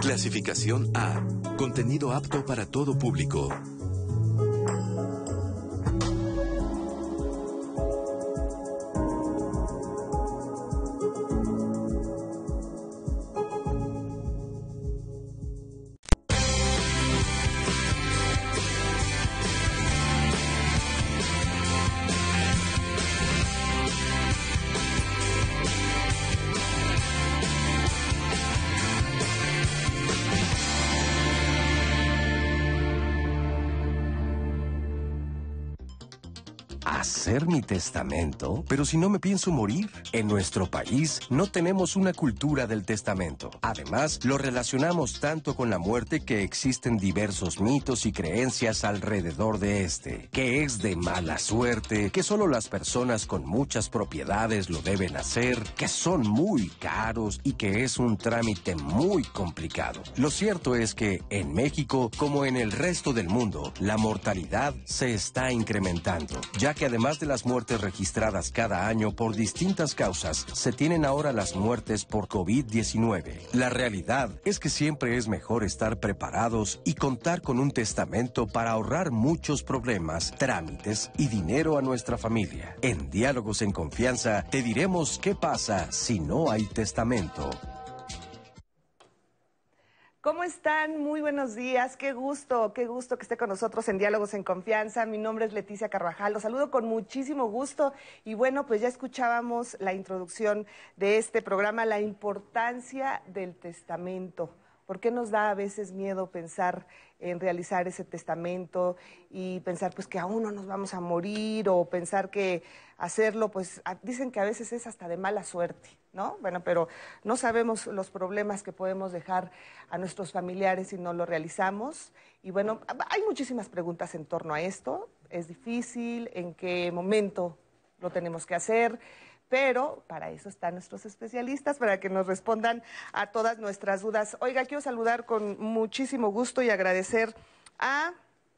Clasificación A. Contenido apto para todo público. Testamento? Pero si no me pienso morir, en nuestro país no tenemos una cultura del testamento. Además, lo relacionamos tanto con la muerte que existen diversos mitos y creencias alrededor de este, que es de mala suerte, que solo las personas con muchas propiedades lo deben hacer, que son muy caros y que es un trámite muy complicado. Lo cierto es que en México, como en el resto del mundo, la mortalidad se está incrementando, ya que además de las muertes registradas cada año por distintas causas, se tienen ahora las muertes por COVID-19. La realidad es que siempre es mejor estar preparados y contar con un testamento para ahorrar muchos problemas, trámites y dinero a nuestra familia. En Diálogos en Confianza te diremos qué pasa si no hay testamento. ¿Cómo están? Muy buenos días. Qué gusto, qué gusto que esté con nosotros en Diálogos en Confianza. Mi nombre es Leticia Carvajal. Los saludo con muchísimo gusto. Y bueno, pues ya escuchábamos la introducción de este programa, la importancia del testamento. ¿Por qué nos da a veces miedo pensar en realizar ese testamento y pensar pues que aún no nos vamos a morir o pensar que hacerlo pues dicen que a veces es hasta de mala suerte, ¿no? Bueno, pero no sabemos los problemas que podemos dejar a nuestros familiares si no lo realizamos y bueno, hay muchísimas preguntas en torno a esto, es difícil, en qué momento lo tenemos que hacer pero para eso están nuestros especialistas, para que nos respondan a todas nuestras dudas. Oiga, quiero saludar con muchísimo gusto y agradecer a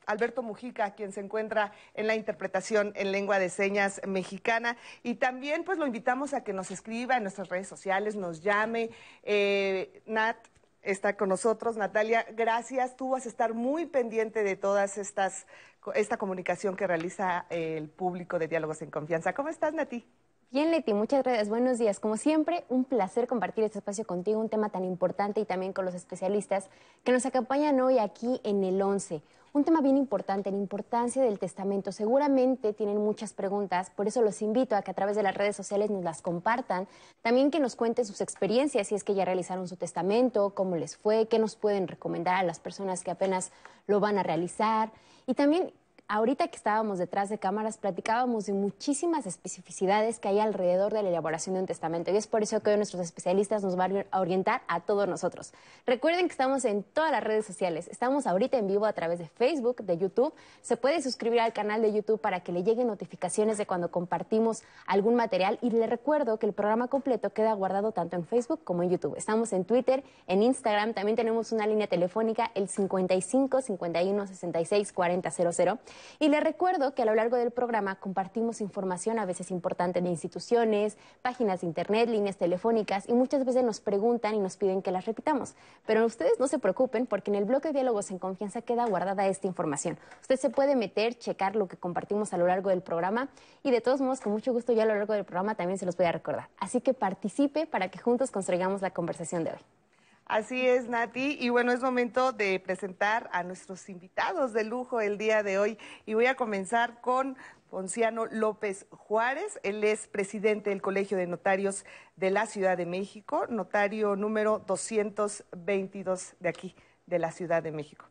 Alberto Mujica, quien se encuentra en la interpretación en lengua de señas mexicana. Y también pues lo invitamos a que nos escriba en nuestras redes sociales, nos llame. Eh, Nat está con nosotros. Natalia, gracias. Tú vas a estar muy pendiente de todas estas, esta comunicación que realiza el público de Diálogos en Confianza. ¿Cómo estás, Nati? Bien, Leti, muchas gracias. Buenos días. Como siempre, un placer compartir este espacio contigo, un tema tan importante y también con los especialistas que nos acompañan hoy aquí en el 11. Un tema bien importante, la importancia del testamento. Seguramente tienen muchas preguntas, por eso los invito a que a través de las redes sociales nos las compartan. También que nos cuenten sus experiencias, si es que ya realizaron su testamento, cómo les fue, qué nos pueden recomendar a las personas que apenas lo van a realizar. Y también ahorita que estábamos detrás de cámaras, platicábamos de muchísimas especificidades que hay alrededor de la elaboración de un testamento. Y es por eso que hoy nuestros especialistas nos van a orientar a todos nosotros. Recuerden que estamos en todas las redes sociales. Estamos ahorita en vivo a través de Facebook, de YouTube. Se puede suscribir al canal de YouTube para que le lleguen notificaciones de cuando compartimos algún material. Y le recuerdo que el programa completo queda guardado tanto en Facebook como en YouTube. Estamos en Twitter, en Instagram. También tenemos una línea telefónica, el 55 51 66 40 00. Y les recuerdo que a lo largo del programa compartimos información a veces importante de instituciones, páginas de internet, líneas telefónicas y muchas veces nos preguntan y nos piden que las repitamos. Pero ustedes no se preocupen porque en el bloque de diálogos en confianza queda guardada esta información. Usted se puede meter, checar lo que compartimos a lo largo del programa y de todos modos con mucho gusto ya a lo largo del programa también se los voy a recordar. Así que participe para que juntos construyamos la conversación de hoy. Así es, Nati. Y bueno, es momento de presentar a nuestros invitados de lujo el día de hoy. Y voy a comenzar con Ponciano López Juárez. Él es presidente del Colegio de Notarios de la Ciudad de México, notario número 222 de aquí, de la Ciudad de México.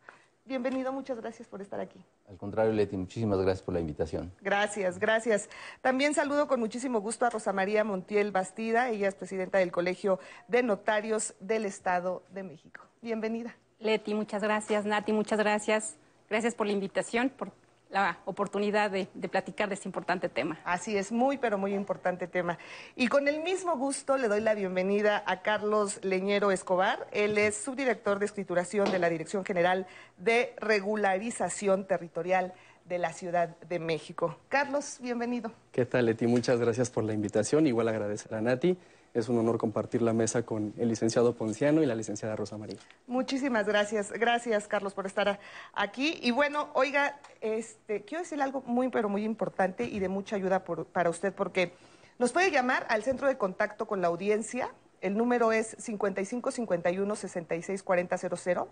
Bienvenido, muchas gracias por estar aquí. Al contrario, Leti, muchísimas gracias por la invitación. Gracias, gracias. También saludo con muchísimo gusto a Rosa María Montiel Bastida, ella es presidenta del Colegio de Notarios del Estado de México. Bienvenida. Leti, muchas gracias. Nati, muchas gracias. Gracias por la invitación, por la oportunidad de, platicar de este importante tema. Así es, muy, pero muy importante tema. Y con el mismo gusto le doy la bienvenida a Carlos Leñero Escobar. Él es subdirector de escrituración de la Dirección General de Regularización Territorial de la Ciudad de México. Carlos, bienvenido. ¿Qué tal, Leti? Muchas gracias por la invitación. Igual agradecer a Nati. Es un honor compartir la mesa con el licenciado Ponciano y la licenciada Rosa María. Muchísimas gracias. Gracias, Carlos, por estar aquí. Y bueno, oiga, este, quiero decirle algo muy, pero muy importante y de mucha ayuda para usted, porque nos puede llamar al centro de contacto con la audiencia. El número es 5551 664000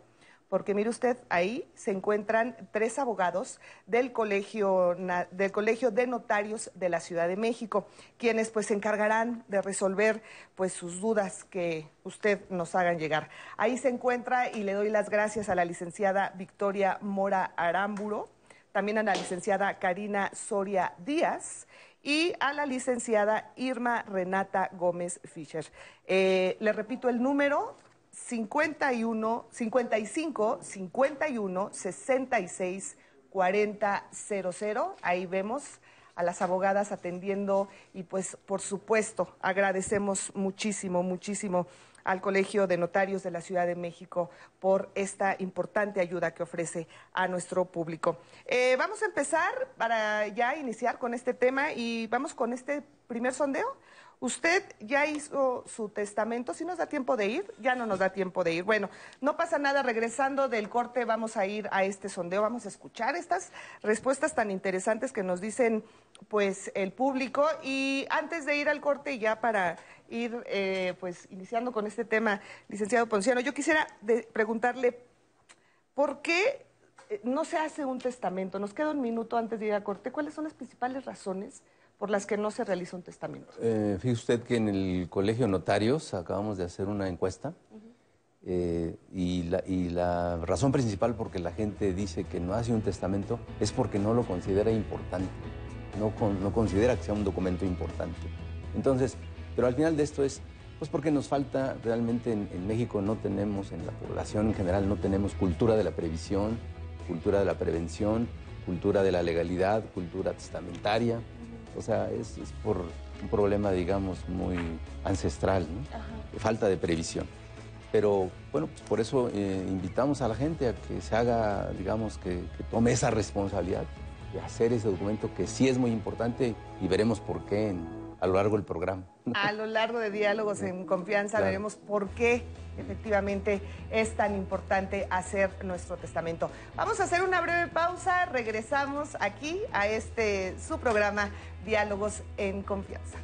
porque mire usted, ahí se encuentran tres abogados del colegio, del colegio de Notarios de la Ciudad de México, quienes pues se encargarán de resolver pues sus dudas que usted nos hagan llegar. Ahí se encuentra y le doy las gracias a la licenciada Victoria Mora Aramburo, también a la licenciada Karina Soria Díaz y a la licenciada Irma Renata Gómez Fischer. Eh, le repito el número, 51, 55, 51, 66, 40, 00. Ahí vemos a las abogadas atendiendo y pues por supuesto agradecemos muchísimo, muchísimo al Colegio de Notarios de la Ciudad de México por esta importante ayuda que ofrece a nuestro público. Eh, vamos a empezar para ya iniciar con este tema y vamos con este primer sondeo. Usted ya hizo su testamento, si nos da tiempo de ir, ya no nos da tiempo de ir. Bueno, no pasa nada, regresando del corte vamos a ir a este sondeo, vamos a escuchar estas respuestas tan interesantes que nos dicen pues el público y antes de ir al corte ya para ir eh, pues iniciando con este tema, licenciado Ponciano, yo quisiera preguntarle por qué eh, no se hace un testamento. Nos queda un minuto antes de ir al corte. ¿Cuáles son las principales razones? Por las que no se realiza un testamento. Eh, fíjese usted que en el Colegio Notarios acabamos de hacer una encuesta eh, y, la, razón principal por que la gente dice que no hace un testamento es porque no lo considera importante, no, no considera que sea un documento importante. Entonces, pero al final de esto es, pues porque nos falta realmente en, en México no tenemos, en la población en general no tenemos cultura de la previsión, cultura de la prevención, cultura de la legalidad, cultura testamentaria. O sea, es, por un problema, digamos, muy ancestral, ¿no? falta de previsión. Pero bueno, pues por eso eh, invitamos a la gente a que se haga, digamos, que, tome esa responsabilidad de hacer ese documento que sí es muy importante y veremos por qué en a lo largo del programa. A lo largo de diálogos en confianza veremos por qué efectivamente es tan importante hacer nuestro testamento. Vamos a hacer una breve pausa, regresamos aquí a este su programa Diálogos en Confianza.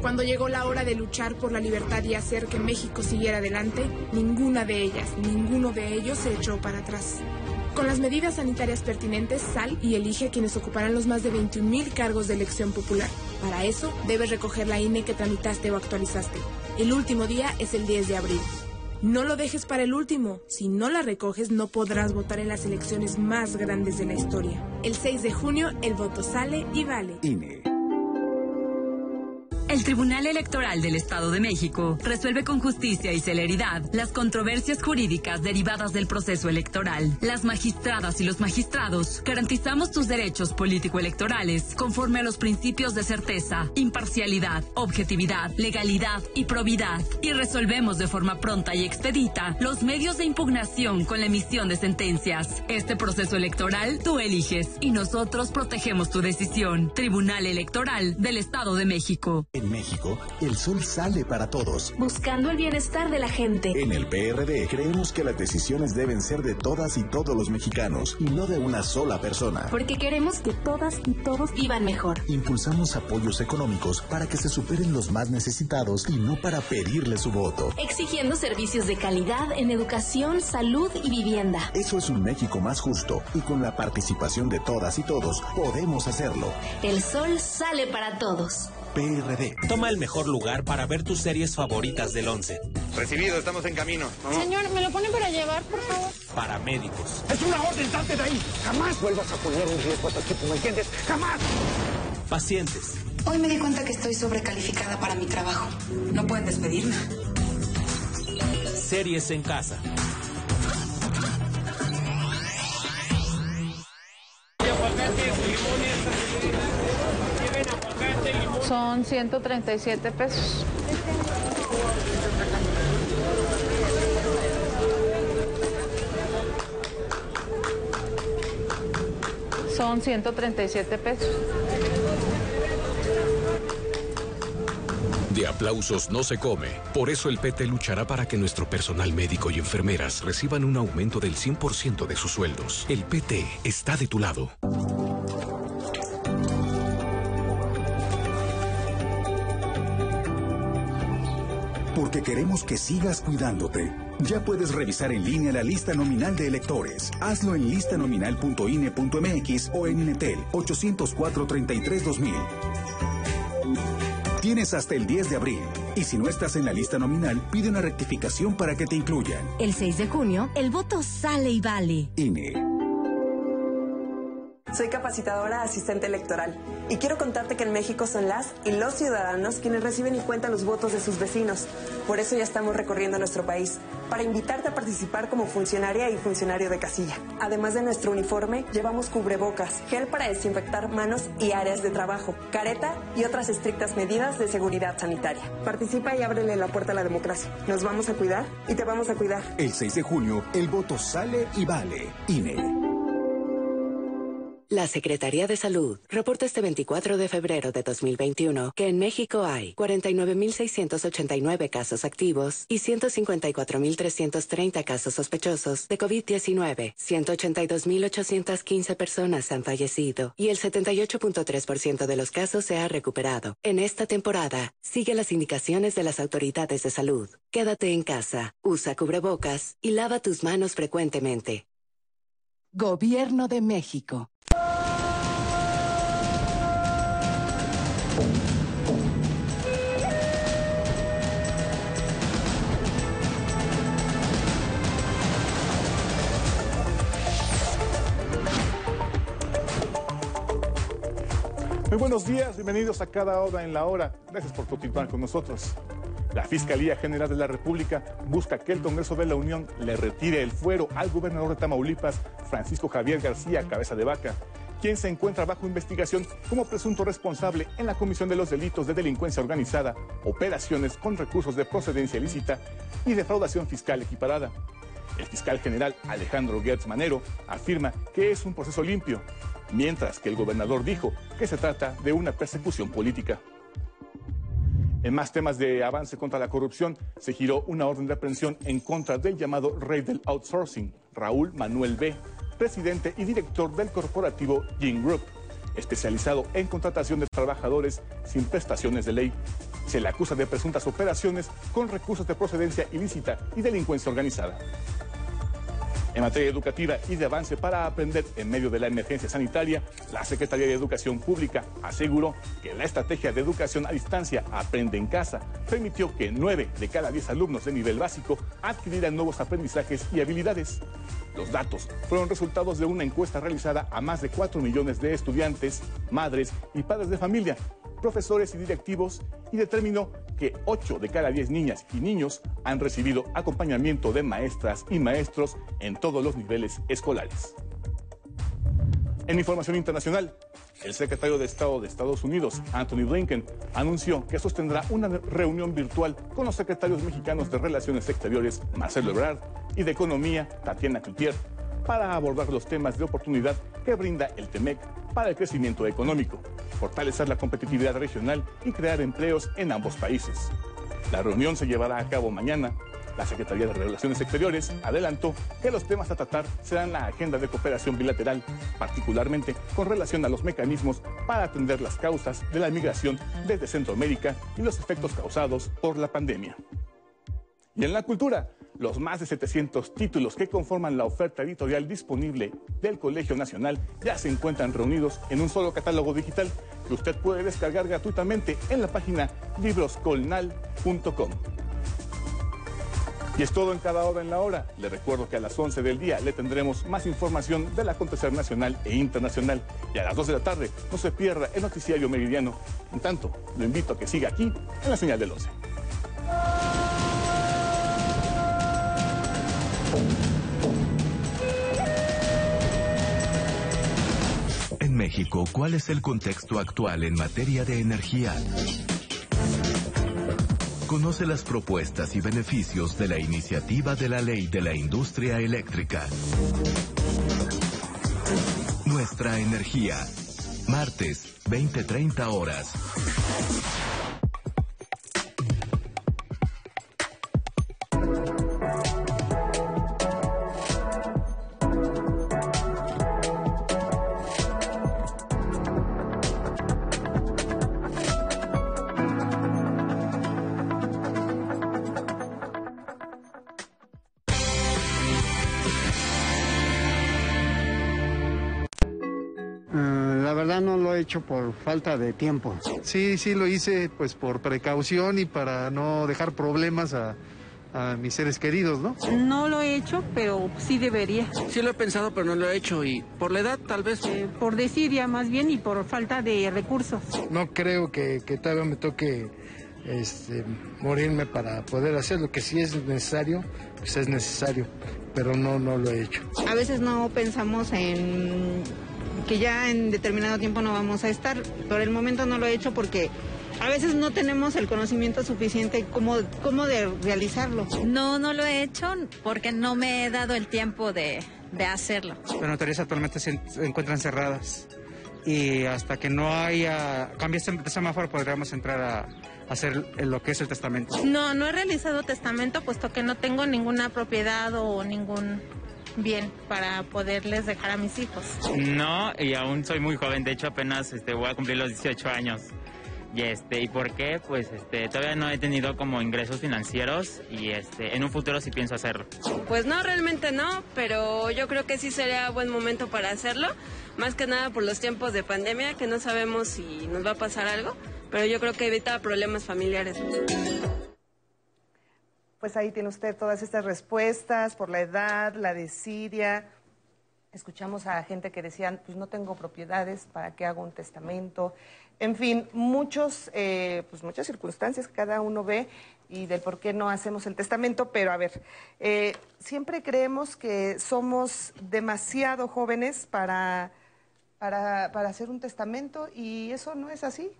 Cuando llegó la hora de luchar por la libertad y hacer que México siguiera adelante, ninguna de ellas, ninguno de ellos se echó para atrás. Con las medidas sanitarias pertinentes, sal y elige a quienes ocuparán los más de 21.000 cargos de elección popular. Para eso, debes recoger la INE que tramitaste o actualizaste. El último día es el 10 de abril. No lo dejes para el último. Si no la recoges, no podrás votar en las elecciones más grandes de la historia. El 6 de junio, el voto sale y vale. INE. El Tribunal Electoral del Estado de México resuelve con justicia y celeridad las controversias jurídicas derivadas del proceso electoral. Las magistradas y los magistrados garantizamos tus derechos político-electorales conforme a los principios de certeza, imparcialidad, objetividad, legalidad y probidad y resolvemos de forma pronta y expedita los medios de impugnación con la emisión de sentencias. Este proceso electoral tú eliges y nosotros protegemos tu decisión. Tribunal Electoral del Estado de México. En México, el sol sale para todos. Buscando el bienestar de la gente. En el PRD creemos que las decisiones deben ser de todas y todos los mexicanos y no de una sola persona. Porque queremos que todas y todos vivan mejor. Impulsamos apoyos económicos para que se superen los más necesitados y no para pedirle su voto. Exigiendo servicios de calidad en educación, salud y vivienda. Eso es un México más justo y con la participación de todas y todos podemos hacerlo. El sol sale para todos. PRD. Toma el mejor lugar para ver tus series favoritas del 11. Recibido, estamos en camino. Señor, ¿me lo pone para llevar, por favor? Paramédicos. Es una orden, salte de ahí. Jamás vuelvas a poner un riesgo a tu equipo, ¿me entiendes? ¡Jamás! Pacientes. Hoy me di cuenta que estoy sobrecalificada para mi trabajo. No pueden despedirme. Series en casa. Son 137 pesos. Son 137 pesos. De aplausos no se come. Por eso el PT luchará para que nuestro personal médico y enfermeras reciban un aumento del 100% de sus sueldos. El PT está de tu lado. Porque queremos que sigas cuidándote. Ya puedes revisar en línea la lista nominal de electores. Hazlo en listanominal.ine.mx o en Inetel 804-33-2000. Tienes hasta el 10 de abril. Y si no estás en la lista nominal, pide una rectificación para que te incluyan. El 6 de junio, el voto sale y vale. INE. Soy capacitadora asistente electoral y quiero contarte que en México son las y los ciudadanos quienes reciben y cuentan los votos de sus vecinos. Por eso ya estamos recorriendo nuestro país para invitarte a participar como funcionaria y funcionario de casilla. Además de nuestro uniforme, llevamos cubrebocas, gel para desinfectar manos y áreas de trabajo, careta y otras estrictas medidas de seguridad sanitaria. Participa y ábrele la puerta a la democracia. Nos vamos a cuidar y te vamos a cuidar. El 6 de junio, el voto sale y vale. INE. La Secretaría de Salud reporta este 24 de febrero de 2021 que en México hay 49.689 casos activos y 154.330 casos sospechosos de COVID-19. 182.815 personas han fallecido y el 78.3% de los casos se ha recuperado. En esta temporada, sigue las indicaciones de las autoridades de salud. Quédate en casa, usa cubrebocas y lava tus manos frecuentemente. Gobierno de México. Buenos días, bienvenidos a cada hora en la hora. Gracias por continuar con nosotros. La Fiscalía General de la República busca que el Congreso de la Unión le retire el fuero al gobernador de Tamaulipas, Francisco Javier García Cabeza de Vaca, quien se encuentra bajo investigación como presunto responsable en la comisión de los delitos de delincuencia organizada, operaciones con recursos de procedencia ilícita y defraudación fiscal equiparada. El fiscal general Alejandro Gertz Manero afirma que es un proceso limpio, mientras que el gobernador dijo que se trata de una persecución política. En más temas de avance contra la corrupción, se giró una orden de aprehensión en contra del llamado rey del outsourcing, Raúl Manuel B., presidente y director del corporativo Gin Group, especializado en contratación de trabajadores sin prestaciones de ley. Se le acusa de presuntas operaciones con recursos de procedencia ilícita y delincuencia organizada. En materia educativa y de avance para aprender en medio de la emergencia sanitaria, la Secretaría de Educación Pública aseguró que la estrategia de educación a distancia Aprende en Casa permitió que 9 de cada 10 alumnos de nivel básico adquirieran nuevos aprendizajes y habilidades. Los datos fueron resultados de una encuesta realizada a más de 4 millones de estudiantes, madres y padres de familia profesores y directivos y determinó que 8 de cada 10 niñas y niños han recibido acompañamiento de maestras y maestros en todos los niveles escolares. En información internacional, el secretario de Estado de Estados Unidos, Anthony Blinken, anunció que sostendrá una reunión virtual con los secretarios mexicanos de Relaciones Exteriores, Marcelo Ebrard, y de Economía, Tatiana Cloutier, para abordar los temas de oportunidad que brinda el TEMEC para el crecimiento económico, fortalecer la competitividad regional y crear empleos en ambos países. La reunión se llevará a cabo mañana. La Secretaría de Relaciones Exteriores adelantó que los temas a tratar serán la agenda de cooperación bilateral, particularmente con relación a los mecanismos para atender las causas de la migración desde Centroamérica y los efectos causados por la pandemia. Y en la cultura, los más de 700 títulos que conforman la oferta editorial disponible del Colegio Nacional ya se encuentran reunidos en un solo catálogo digital que usted puede descargar gratuitamente en la página libroscolnal.com. Y es todo en cada hora en la hora. Le recuerdo que a las 11 del día le tendremos más información del acontecer nacional e internacional. Y a las 2 de la tarde no se pierda el noticiario meridiano. En tanto, lo invito a que siga aquí en la señal del 11. En México, ¿cuál es el contexto actual en materia de energía? Conoce las propuestas y beneficios de la iniciativa de la ley de la industria eléctrica. nuestra energía. Martes, 20-30 horas. Hecho por falta de tiempo. Sí, sí lo hice pues por precaución y para no dejar problemas a, a mis seres queridos, ¿no? No lo he hecho, pero sí debería. Sí lo he pensado, pero no lo he hecho y por la edad tal vez. Eh, por desidia más bien y por falta de recursos. No creo que, que todavía me toque este, morirme para poder hacerlo, que si es necesario, pues es necesario, pero no, no lo he hecho. A veces no pensamos en que ya en determinado tiempo no vamos a estar. Por el momento no lo he hecho porque a veces no tenemos el conocimiento suficiente como, como de realizarlo. No, no lo he hecho porque no me he dado el tiempo de, de hacerlo. Las notarías actualmente se, se encuentran cerradas y hasta que no haya cambio de semáforo podríamos entrar a, hacer lo que es el testamento. No, no he realizado testamento puesto que no tengo ninguna propiedad o ningún bien para poderles dejar a mis hijos. No, y aún soy muy joven, de hecho apenas este, voy a cumplir los 18 años. Y este, ¿y por qué? Pues este, todavía no he tenido como ingresos financieros y este, en un futuro sí pienso hacerlo. Pues no, realmente no, pero yo creo que sí sería buen momento para hacerlo, más que nada por los tiempos de pandemia, que no sabemos si nos va a pasar algo, pero yo creo que evita problemas familiares. Pues ahí tiene usted todas estas respuestas por la edad, la desidia. Escuchamos a gente que decían, pues no tengo propiedades, ¿para qué hago un testamento? En fin, muchos, eh, pues muchas circunstancias que cada uno ve y del por qué no hacemos el testamento. Pero a ver, eh, siempre creemos que somos demasiado jóvenes para, para, para hacer un testamento y eso no es así.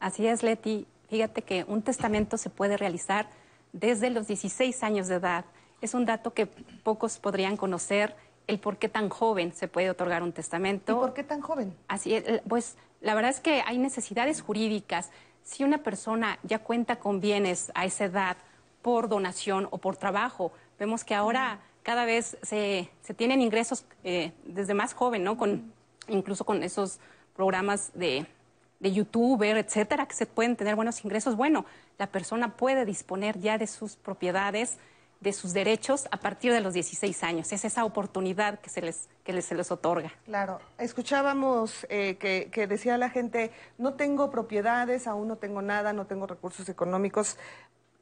Así es, Leti. Fíjate que un testamento se puede realizar desde los 16 años de edad. Es un dato que pocos podrían conocer, el por qué tan joven se puede otorgar un testamento. ¿Y por qué tan joven? Así es, pues la verdad es que hay necesidades jurídicas. Si una persona ya cuenta con bienes a esa edad por donación o por trabajo, vemos que ahora cada vez se, se tienen ingresos eh, desde más joven, ¿no? Con, incluso con esos programas de, de youtuber, etcétera, que se pueden tener buenos ingresos. Bueno, la persona puede disponer ya de sus propiedades, de sus derechos a partir de los 16 años. Es esa oportunidad que se les, que les, se les otorga. Claro, escuchábamos eh, que, que decía la gente, no tengo propiedades, aún no tengo nada, no tengo recursos económicos.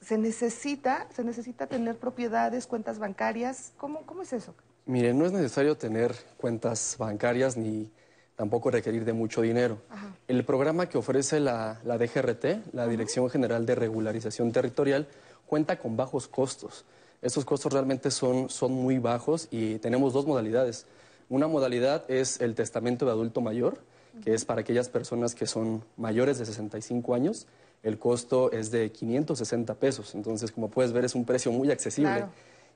¿Se necesita, se necesita tener propiedades, cuentas bancarias? ¿Cómo, cómo es eso? Mire, no es necesario tener cuentas bancarias ni tampoco requerir de mucho dinero. Ajá. El programa que ofrece la, la DGRT, la Dirección General de Regularización Territorial, cuenta con bajos costos. Estos costos realmente son, son muy bajos y tenemos dos modalidades. Una modalidad es el testamento de adulto mayor, que es para aquellas personas que son mayores de 65 años. El costo es de 560 pesos, entonces como puedes ver es un precio muy accesible. Claro.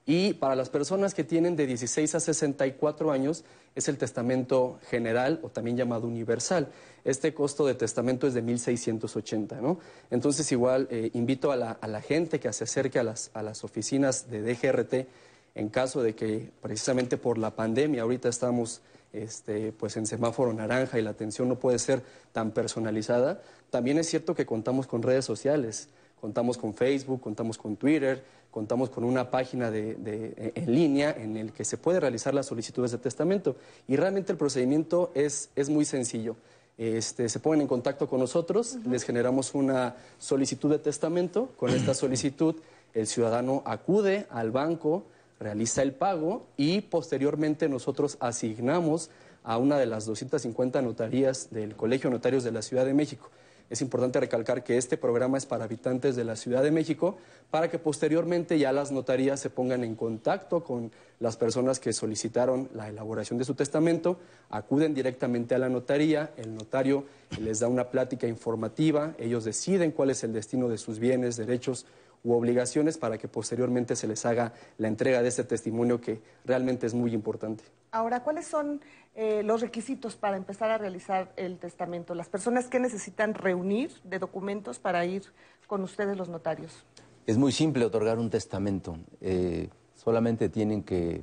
Y para las personas que tienen de 16 a 64 años es el testamento general o también llamado universal. Este costo de testamento es de 1.680, ¿no? Entonces igual eh, invito a la, a la, gente que se acerque a las, a las oficinas de DGRT en caso de que precisamente por la pandemia ahorita estamos este, pues en semáforo naranja y la atención no puede ser tan personalizada, también es cierto que contamos con redes sociales, contamos con Facebook, contamos con Twitter, contamos con una página de, de, en línea en el que se puede realizar las solicitudes de testamento y realmente el procedimiento es, es muy sencillo. Este, se ponen en contacto con nosotros, uh -huh. les generamos una solicitud de testamento, con esta solicitud el ciudadano acude al banco, realiza el pago y posteriormente nosotros asignamos a una de las 250 notarías del Colegio de Notarios de la Ciudad de México. Es importante recalcar que este programa es para habitantes de la Ciudad de México para que posteriormente ya las notarías se pongan en contacto con las personas que solicitaron la elaboración de su testamento, acuden directamente a la notaría, el notario les da una plática informativa, ellos deciden cuál es el destino de sus bienes, derechos u obligaciones para que posteriormente se les haga la entrega de ese testimonio que realmente es muy importante. Ahora, ¿cuáles son eh, los requisitos para empezar a realizar el testamento? Las personas que necesitan reunir de documentos para ir con ustedes los notarios. Es muy simple otorgar un testamento. Eh, solamente tienen que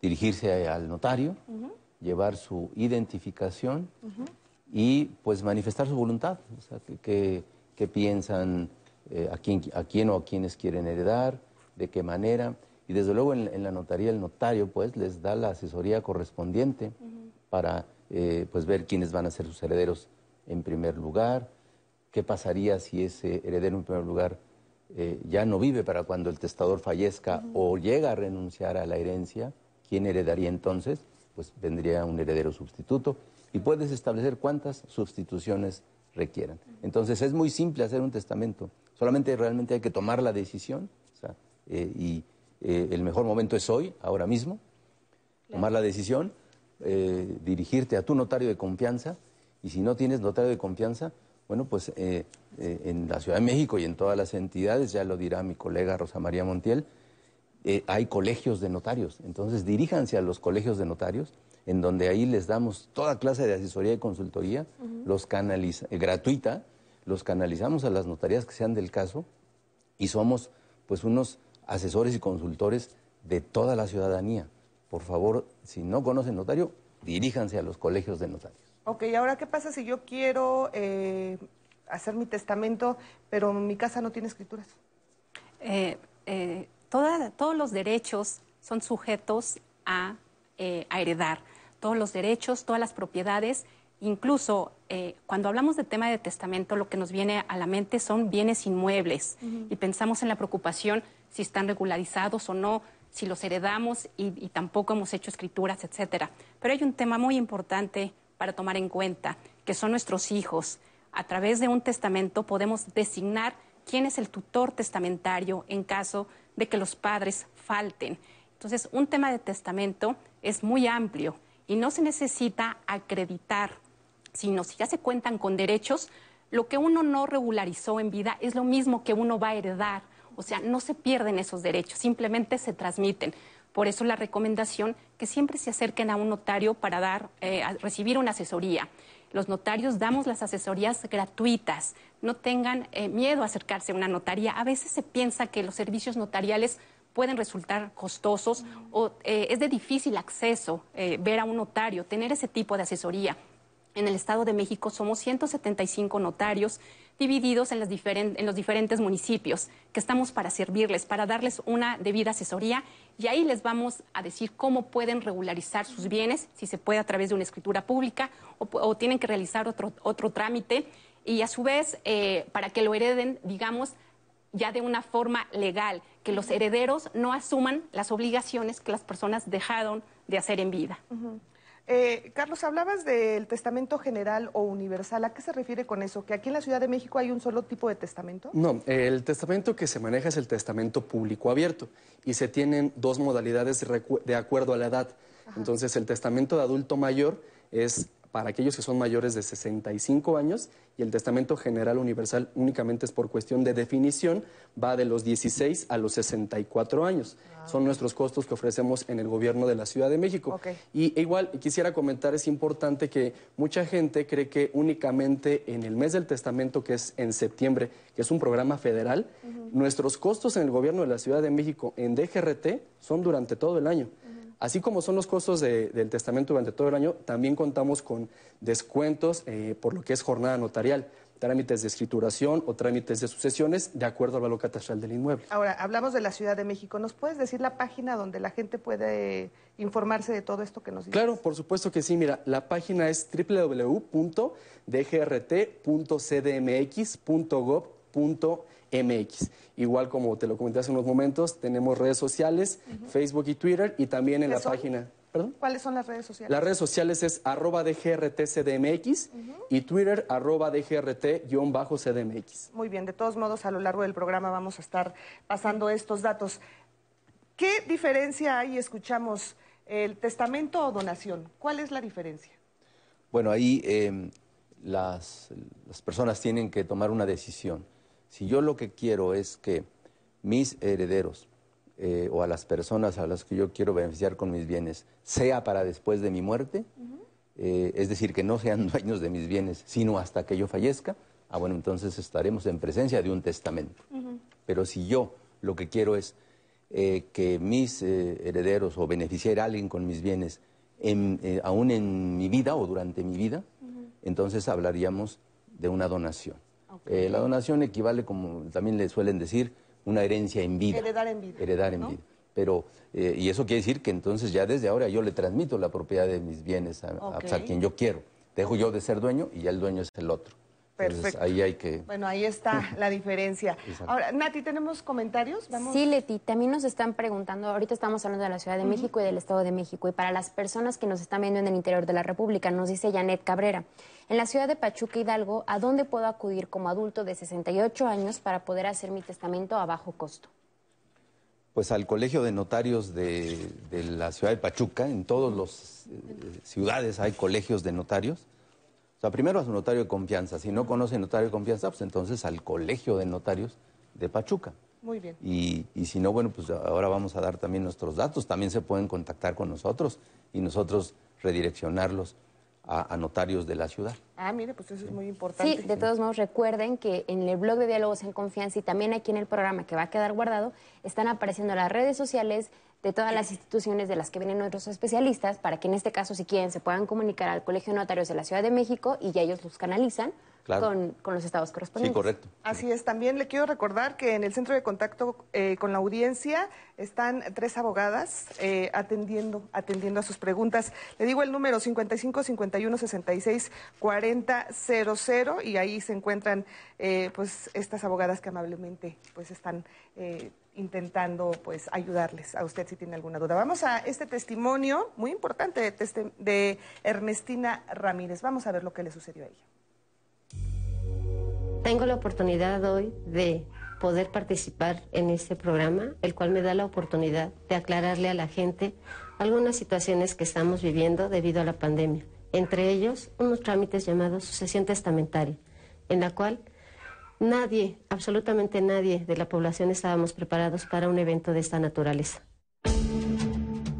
dirigirse al notario, llevar su identificación y pues manifestar su voluntad, o sea, que, piensan, eh, a, quién, a quién o a quiénes quieren heredar, de qué manera. Y desde luego en, la notaría el notario pues les da la asesoría correspondiente para eh, pues ver quiénes van a ser sus herederos en primer lugar, qué pasaría si ese heredero en primer lugar eh, ya no vive para cuando el testador fallezca o llega a renunciar a la herencia, ¿quién heredaría entonces? Pues vendría un heredero sustituto y puedes establecer cuántas sustituciones requieran. Entonces es muy simple hacer un testamento, solamente realmente hay que tomar la decisión eh, y eh, el mejor momento es hoy, ahora mismo, tomar la decisión, dirigirte a tu notario de confianza y si no tienes notario de confianza, bueno, pues eh, eh, en la Ciudad de México y en todas las entidades, ya lo dirá mi colega Rosa María Montiel, eh, hay colegios de notarios. Entonces diríjanse a los colegios de notarios, en donde ahí les damos toda clase de asesoría y consultoría, los canaliza, gratuita, los canalizamos a las notarías que sean del caso y somos pues unos asesores y consultores de toda la ciudadanía. Por favor, si no conocen notario, diríjanse a los colegios de notarios. Ok, ahora qué pasa si yo quiero eh, hacer mi testamento, pero mi casa no tiene escrituras? Eh, eh, todos los derechos son sujetos a, a, heredar. Todos los derechos, todas las propiedades, incluso cuando hablamos de tema de testamento, lo que nos viene a la mente son bienes inmuebles y pensamos en la preocupación si están regularizados o no, si los heredamos y, y tampoco hemos hecho escrituras, etcétera. Pero hay un tema muy importante para tomar en cuenta, que son nuestros hijos. A través de un testamento podemos designar quién es el tutor testamentario en caso de que los padres falten. Entonces, un tema de testamento es muy amplio y no se necesita acreditar, sino si ya se cuentan con derechos, lo que uno no regularizó en vida es lo mismo que uno va a heredar. O sea, no se pierden esos derechos, simplemente se transmiten. Por eso la recomendación que siempre se acerquen a un notario para dar, eh, recibir una asesoría. Los notarios damos las asesorías gratuitas. No tengan eh, miedo a acercarse a una notaría. A veces se piensa que los servicios notariales pueden resultar costosos o eh, es de difícil acceso ver a un notario, tener ese tipo de asesoría. En el Estado de México somos 175 notarios divididos en, en, los diferentes municipios, que estamos para servirles, para darles una debida asesoría y ahí les vamos a decir cómo pueden regularizar sus bienes, si se puede a través de una escritura pública o, tienen que realizar otro, otro trámite y a su vez eh, para que lo hereden, digamos, ya de una forma legal, que los herederos no asuman las obligaciones que las personas dejaron de hacer en vida. Eh, Carlos, hablabas del testamento general o universal. ¿A qué se refiere con eso? ¿Que aquí en la Ciudad de México hay un solo tipo de testamento? No, el testamento que se maneja es el testamento público abierto y se tienen dos modalidades de acuerdo a la edad. Entonces, el testamento de adulto mayor es para aquellos que son mayores de 65 años y el testamento general universal únicamente es por cuestión de definición, va de los 16 a los 64 años. Ah. Son nuestros costos que ofrecemos en el gobierno de la Ciudad de México. Y e igual quisiera comentar, es importante que mucha gente cree que únicamente en el mes del testamento, que es en septiembre, que es un programa federal, nuestros costos en el gobierno de la Ciudad de México en DGRT son durante todo el año. Así como son los costos del testamento durante todo el año, también contamos con descuentos eh, por lo que es jornada notarial, trámites de escrituración o trámites de sucesiones de acuerdo al valor catastral del inmueble. Ahora, hablamos de la Ciudad de México. ¿Nos puedes decir la página donde la gente puede informarse de todo esto que nos dices? Claro, por supuesto que sí. Mira, la página es www.dgrt.cdmx.gov.mx MX. Igual como te lo comenté hace unos momentos, tenemos redes sociales, Facebook y Twitter, y también en la página. ¿Cuáles son las redes sociales? Las redes sociales es arroba DGRTCDMX y Twitter arroba DGRT-CDMX. Muy bien, de todos modos a lo largo del programa vamos a estar pasando estos datos. ¿Qué diferencia hay? Escuchamos el testamento o donación. ¿Cuál es la diferencia? Bueno, ahí em, las personas tienen que tomar una decisión. Si yo lo que quiero es que mis herederos eh, o a las personas a las que yo quiero beneficiar con mis bienes, sea para después de mi muerte, eh, es decir, que no sean dueños de mis bienes, sino hasta que yo fallezca, ah, bueno, entonces estaremos en presencia de un testamento. Pero si yo lo que quiero es eh, que mis herederos o beneficiar a alguien con mis bienes, aún en mi vida o durante mi vida, entonces hablaríamos de una donación. La donación equivale, como también le suelen decir, una herencia en vida. Heredar en vida. Heredar en vida. Pero, eh, y eso quiere decir que entonces ya desde ahora yo le transmito la propiedad de mis bienes a, a quien yo quiero. Dejo yo de ser dueño y ya el dueño es el otro. Perfecto. ahí hay que... Bueno, ahí está la diferencia. Ahora, Nati, ¿tenemos comentarios? Sí, Leti, también nos están preguntando, ahorita estamos hablando de la Ciudad de México y del Estado de México, y para las personas que nos están viendo en el interior de la República, nos dice Janet Cabrera, en la ciudad de Pachuca Hidalgo, ¿a dónde puedo acudir como adulto de 68 años para poder hacer mi testamento a bajo costo? Pues al Colegio de Notarios de, la ciudad de Pachuca, en todas las eh, ciudades hay colegios de notarios sea, primero a su notario de confianza. Si no conoce notario de confianza, pues entonces al colegio de notarios de Pachuca. Muy bien. Y, y, si no, bueno, pues ahora vamos a dar también nuestros datos. También se pueden contactar con nosotros y nosotros redireccionarlos a, notarios de la ciudad. Ah, mire, pues eso es muy importante. Sí, de todos modos recuerden que en el blog de Diálogos en Confianza y también aquí en el programa que va a quedar guardado, están apareciendo las redes sociales de todas las instituciones de las que vienen nuestros especialistas para que en este caso, si quieren, se puedan comunicar al Colegio de Notarios de la Ciudad de México y ya ellos los canalizan con, los estados correspondientes. Sí, correcto. Así es. También le quiero recordar que en el centro de contacto eh, con la audiencia están tres abogadas eh, atendiendo, atendiendo a sus preguntas. Le digo el número 55 51 66 40 00 y ahí se encuentran eh, pues estas abogadas que amablemente pues están intentando pues ayudarles a usted si tiene alguna duda. Vamos a este testimonio muy importante de, de Ernestina Ramírez. Vamos a ver lo que le sucedió a ella. Tengo la oportunidad hoy de poder participar en este programa, el cual me da la oportunidad de aclararle a la gente algunas situaciones que estamos viviendo debido a la pandemia, entre ellos unos trámites llamados sucesión testamentaria, en la cual nadie, absolutamente nadie de la población estábamos preparados para un evento de esta naturaleza.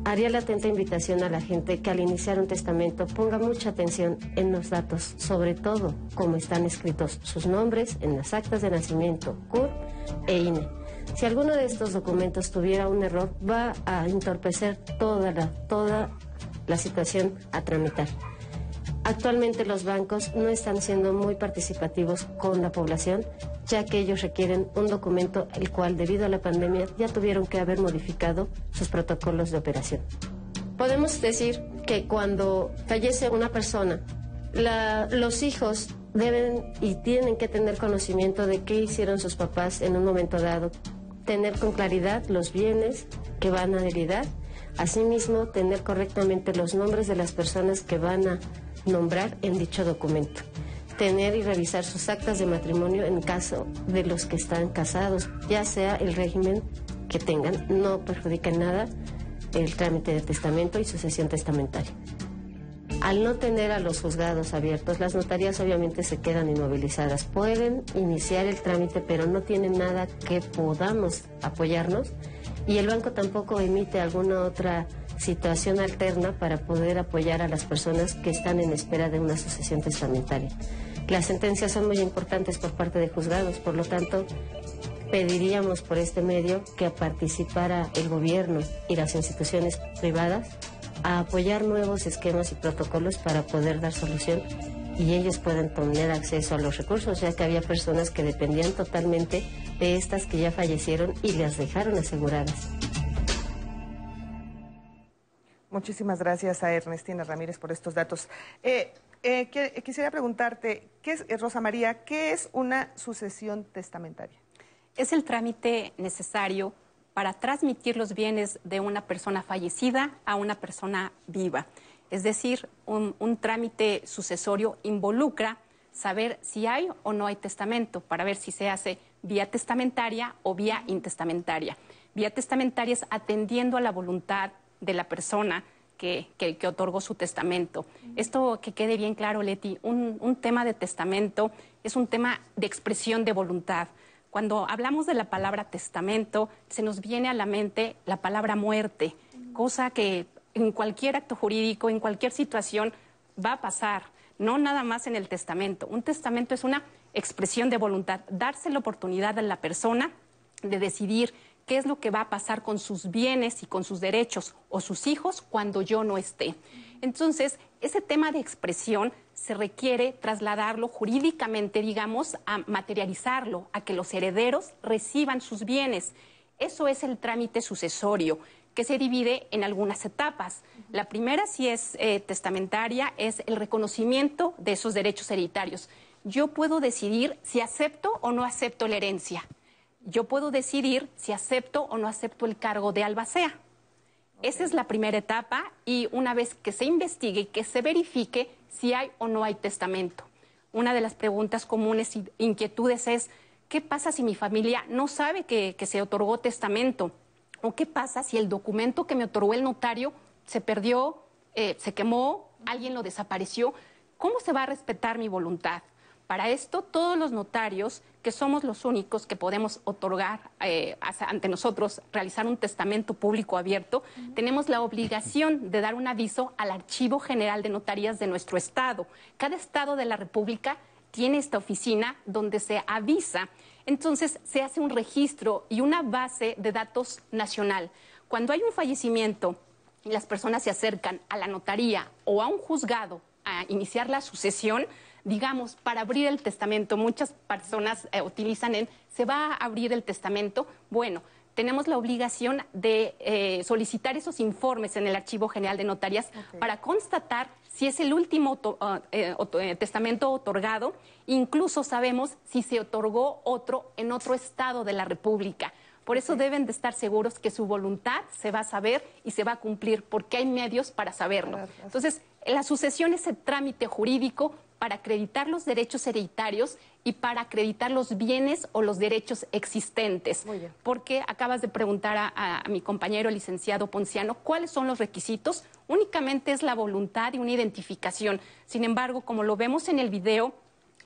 Haría la atenta invitación a la gente que al iniciar un testamento ponga mucha atención en los datos, sobre todo cómo están escritos sus nombres en las actas de nacimiento, CUR e INE. Si alguno de estos documentos tuviera un error, va a entorpecer toda la, toda la situación a tramitar. Actualmente los bancos no están siendo muy participativos con la población, ya que ellos requieren un documento el cual debido a la pandemia ya tuvieron que haber modificado sus protocolos de operación. Podemos decir que cuando fallece una persona, los hijos deben y tienen que tener conocimiento de qué hicieron sus papás en un momento dado, tener con claridad los bienes que van a heredar, asimismo tener correctamente los nombres de las personas que van a nombrar en dicho documento. Tener y revisar sus actas de matrimonio en caso de los que están casados, ya sea el régimen que tengan, no perjudica en nada el trámite de testamento y sucesión testamentaria. Al no tener a los juzgados abiertos, las notarías obviamente se quedan inmovilizadas. Pueden iniciar el trámite, pero no tienen nada que podamos apoyarnos y el banco tampoco emite alguna otra situación alterna para poder apoyar a las personas que están en espera de una sucesión testamentaria. Las sentencias son muy importantes por parte de juzgados, por lo tanto, pediríamos por este medio que participara el gobierno y las instituciones privadas a apoyar nuevos esquemas y protocolos para poder dar solución y ellos puedan tener acceso a los recursos, ya que había personas que dependían totalmente de estas que ya fallecieron y las dejaron aseguradas. Muchísimas gracias a Ernestina Ramírez por estos datos. Eh, eh, quisiera preguntarte, ¿qué es, eh, Rosa María, qué es una sucesión testamentaria? Es el trámite necesario para transmitir los bienes de una persona fallecida a una persona viva. Es decir, un, un trámite sucesorio involucra saber si hay o no hay testamento, para ver si se hace vía testamentaria o vía intestamentaria. Vía testamentaria es atendiendo a la voluntad de la persona que, que, otorgó su testamento. Esto que quede bien claro, Leti, un, un tema de testamento es un tema de expresión de voluntad. Cuando hablamos de la palabra testamento, se nos viene a la mente la palabra muerte, cosa que en cualquier acto jurídico, en cualquier situación, va a pasar, no nada más en el testamento. Un testamento es una expresión de voluntad, darse la oportunidad a la persona de decidir qué es lo que va a pasar con sus bienes y con sus derechos o sus hijos cuando yo no esté. Entonces, ese tema de expresión se requiere trasladarlo jurídicamente, digamos, a materializarlo, a que los herederos reciban sus bienes. Eso es el trámite sucesorio que se divide en algunas etapas. La primera, si es eh, testamentaria, es el reconocimiento de esos derechos hereditarios. Yo puedo decidir si acepto o no acepto la herencia. Yo puedo decidir si acepto o no acepto el cargo de albacea. Esa es la primera etapa y una vez que se investigue y que se verifique si hay o no hay testamento. Una de las preguntas comunes e inquietudes es, ¿qué pasa si mi familia no sabe que, que se otorgó testamento? ¿O qué pasa si el documento que me otorgó el notario se perdió, eh, se quemó, alguien lo desapareció? ¿Cómo se va a respetar mi voluntad? Para esto, todos los notarios, que somos los únicos que podemos otorgar eh, ante nosotros, realizar un testamento público abierto, tenemos la obligación de dar un aviso al Archivo General de Notarías de nuestro Estado. Cada Estado de la República tiene esta oficina donde se avisa. Entonces, se hace un registro y una base de datos nacional. Cuando hay un fallecimiento y las personas se acercan a la notaría o a un juzgado a iniciar la sucesión, digamos, para abrir el testamento, muchas personas eh, utilizan el, se va a abrir el testamento, bueno, tenemos la obligación de eh, solicitar esos informes en el Archivo General de Notarias para constatar si es el último ah, eh, testamento otorgado, incluso sabemos si se otorgó otro en otro estado de la República. Por eso deben de estar seguros que su voluntad se va a saber y se va a cumplir, porque hay medios para saberlo. Entonces, la sucesión es el trámite jurídico para acreditar los derechos hereditarios y para acreditar los bienes o los derechos existentes. Porque acabas de preguntar a, mi compañero licenciado Ponciano cuáles son los requisitos. Únicamente es la voluntad y una identificación. Sin embargo, como lo vemos en el video,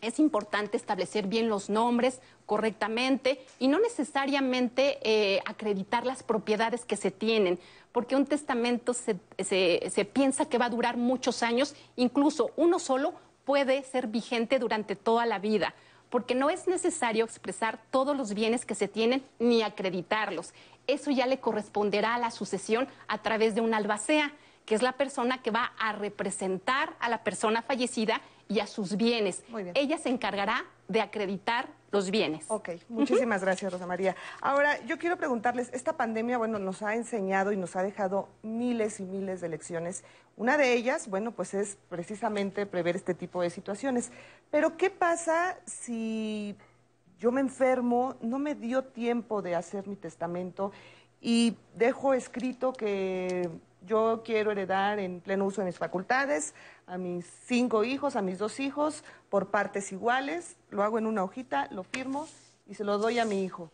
es importante establecer bien los nombres correctamente y no necesariamente eh, acreditar las propiedades que se tienen, porque un testamento se, se piensa que va a durar muchos años, incluso uno solo puede ser vigente durante toda la vida, porque no es necesario expresar todos los bienes que se tienen ni acreditarlos. Eso ya le corresponderá a la sucesión a través de un albacea, que es la persona que va a representar a la persona fallecida y a sus bienes. Ella se encargará de acreditar los bienes. Ok, muchísimas gracias, Rosa María. Ahora, yo quiero preguntarles, esta pandemia, bueno, nos ha enseñado y nos ha dejado miles y miles de lecciones. Una de ellas, bueno, pues es precisamente prever este tipo de situaciones. Pero, ¿qué pasa si yo me enfermo, no me dio tiempo de hacer mi testamento y dejo escrito que yo quiero heredar en pleno uso de mis facultades a mis cinco hijos, a mis dos hijos, por partes iguales, lo hago en una hojita, lo firmo y se lo doy a mi hijo.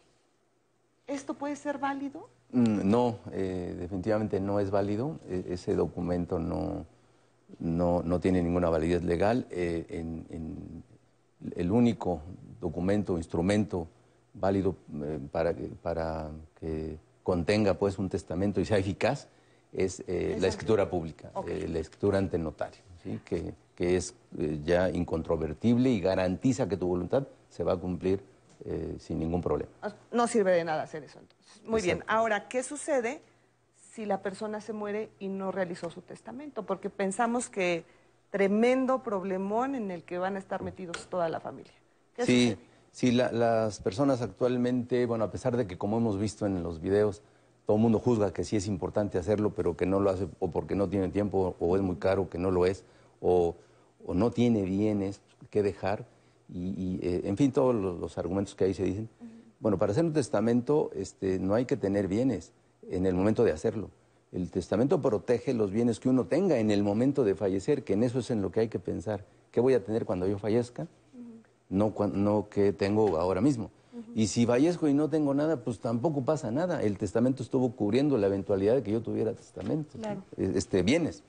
¿Esto puede ser válido? Mm, no, eh, definitivamente no es válido. E, ese documento no, no, tiene ninguna validez legal. Eh, el único documento, instrumento válido eh, para, para que contenga pues, un testamento y sea eficaz es eh, la escritura pública, eh, la escritura ante notario, ¿sí? que, que, es eh, ya incontrovertible y garantiza que tu voluntad se va a cumplir sin ningún problema. Ah, no sirve de nada hacer eso entonces. Muy bien, ahora, ¿qué sucede si la persona se muere y no realizó su testamento? Porque pensamos que tremendo problemón en el que van a estar metidos toda la familia. sí, sí las personas actualmente, bueno, a pesar de que como hemos visto en los videos, todo el mundo juzga que sí es importante hacerlo, pero que no lo hace o porque no tiene tiempo, o es muy caro, que no lo es, o, no tiene bienes que dejar, y, eh, en fin, todos los, argumentos que ahí se dicen. Bueno, para hacer un testamento este, no hay que tener bienes en el momento de hacerlo. El testamento protege los bienes que uno tenga en el momento de fallecer, que en eso es en lo que hay que pensar. ¿Qué voy a tener cuando yo fallezca? no, no qué tengo ahora mismo. Y si fallezco y no tengo nada, pues tampoco pasa nada. El testamento estuvo cubriendo la eventualidad de que yo tuviera testamento, este, bienes.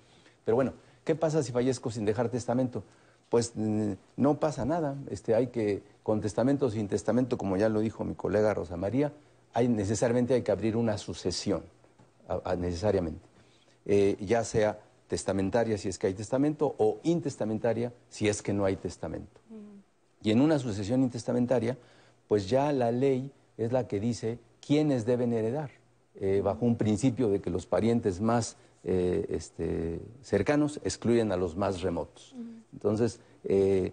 Pero bueno, ¿qué pasa si fallezco sin dejar testamento? pues no pasa nada. Este, hay que, con testamento o sin testamento, como ya lo dijo mi colega Rosa María, hay, necesariamente hay que abrir una sucesión, a- a- necesariamente. Eh, ya sea testamentaria si es que hay testamento o intestamentaria si es que no hay testamento. Y en una sucesión intestamentaria, pues ya la ley es la que dice quiénes deben heredar, eh, bajo un principio de que los parientes más eh, este, cercanos excluyen a los más remotos. Entonces, eh,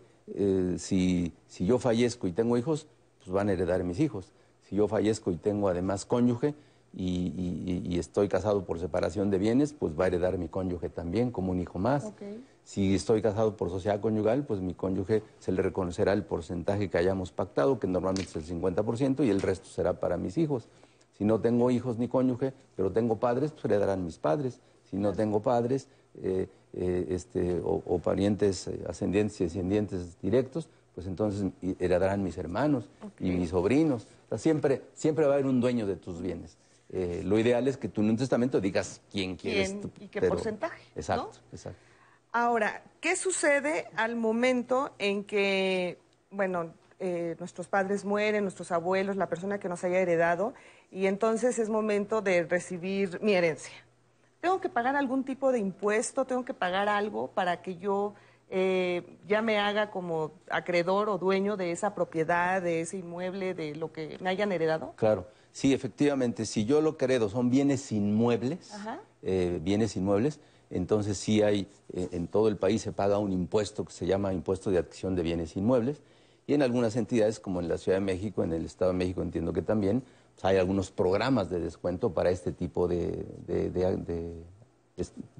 si, si yo fallezco y tengo hijos, pues van a heredar mis hijos. Si yo fallezco y tengo además cónyuge y, y- y estoy casado por separación de bienes, pues va a heredar mi cónyuge también como un hijo más. Si estoy casado por sociedad conyugal, pues mi cónyuge se le reconocerá el porcentaje que hayamos pactado, que normalmente es el 50%, y el resto será para mis hijos. Si no tengo hijos ni cónyuge, pero tengo padres, pues heredarán mis padres. Si no tengo padres eh, eh, este, o, o parientes eh, ascendientes y descendientes directos, pues entonces heredarán mis hermanos y mis sobrinos. O sea, siempre, siempre va a haber un dueño de tus bienes. Eh, lo ideal es que tú en un testamento digas quién quieres. ¿Quién tú, y qué pero- porcentaje, ¿no? Exacto, exacto. Ahora, ¿qué sucede al momento en que, bueno, eh, nuestros padres mueren, nuestros abuelos, la persona que nos haya heredado, y entonces es momento de recibir mi herencia? ¿Tengo que pagar algún tipo de impuesto? ¿Tengo que pagar algo para que yo eh, ya me haga como acreedor o dueño de esa propiedad, de ese inmueble, de lo que me hayan heredado? Claro, sí, efectivamente, si yo lo que heredo son bienes inmuebles, Ajá. eh, bienes inmuebles, entonces sí hay, eh, en todo el país se paga un impuesto que se llama impuesto de adquisición de bienes inmuebles, y en algunas entidades, como en la Ciudad de México, en el Estado de México entiendo que también, pues, hay algunos programas de descuento para este tipo de, de- de- de-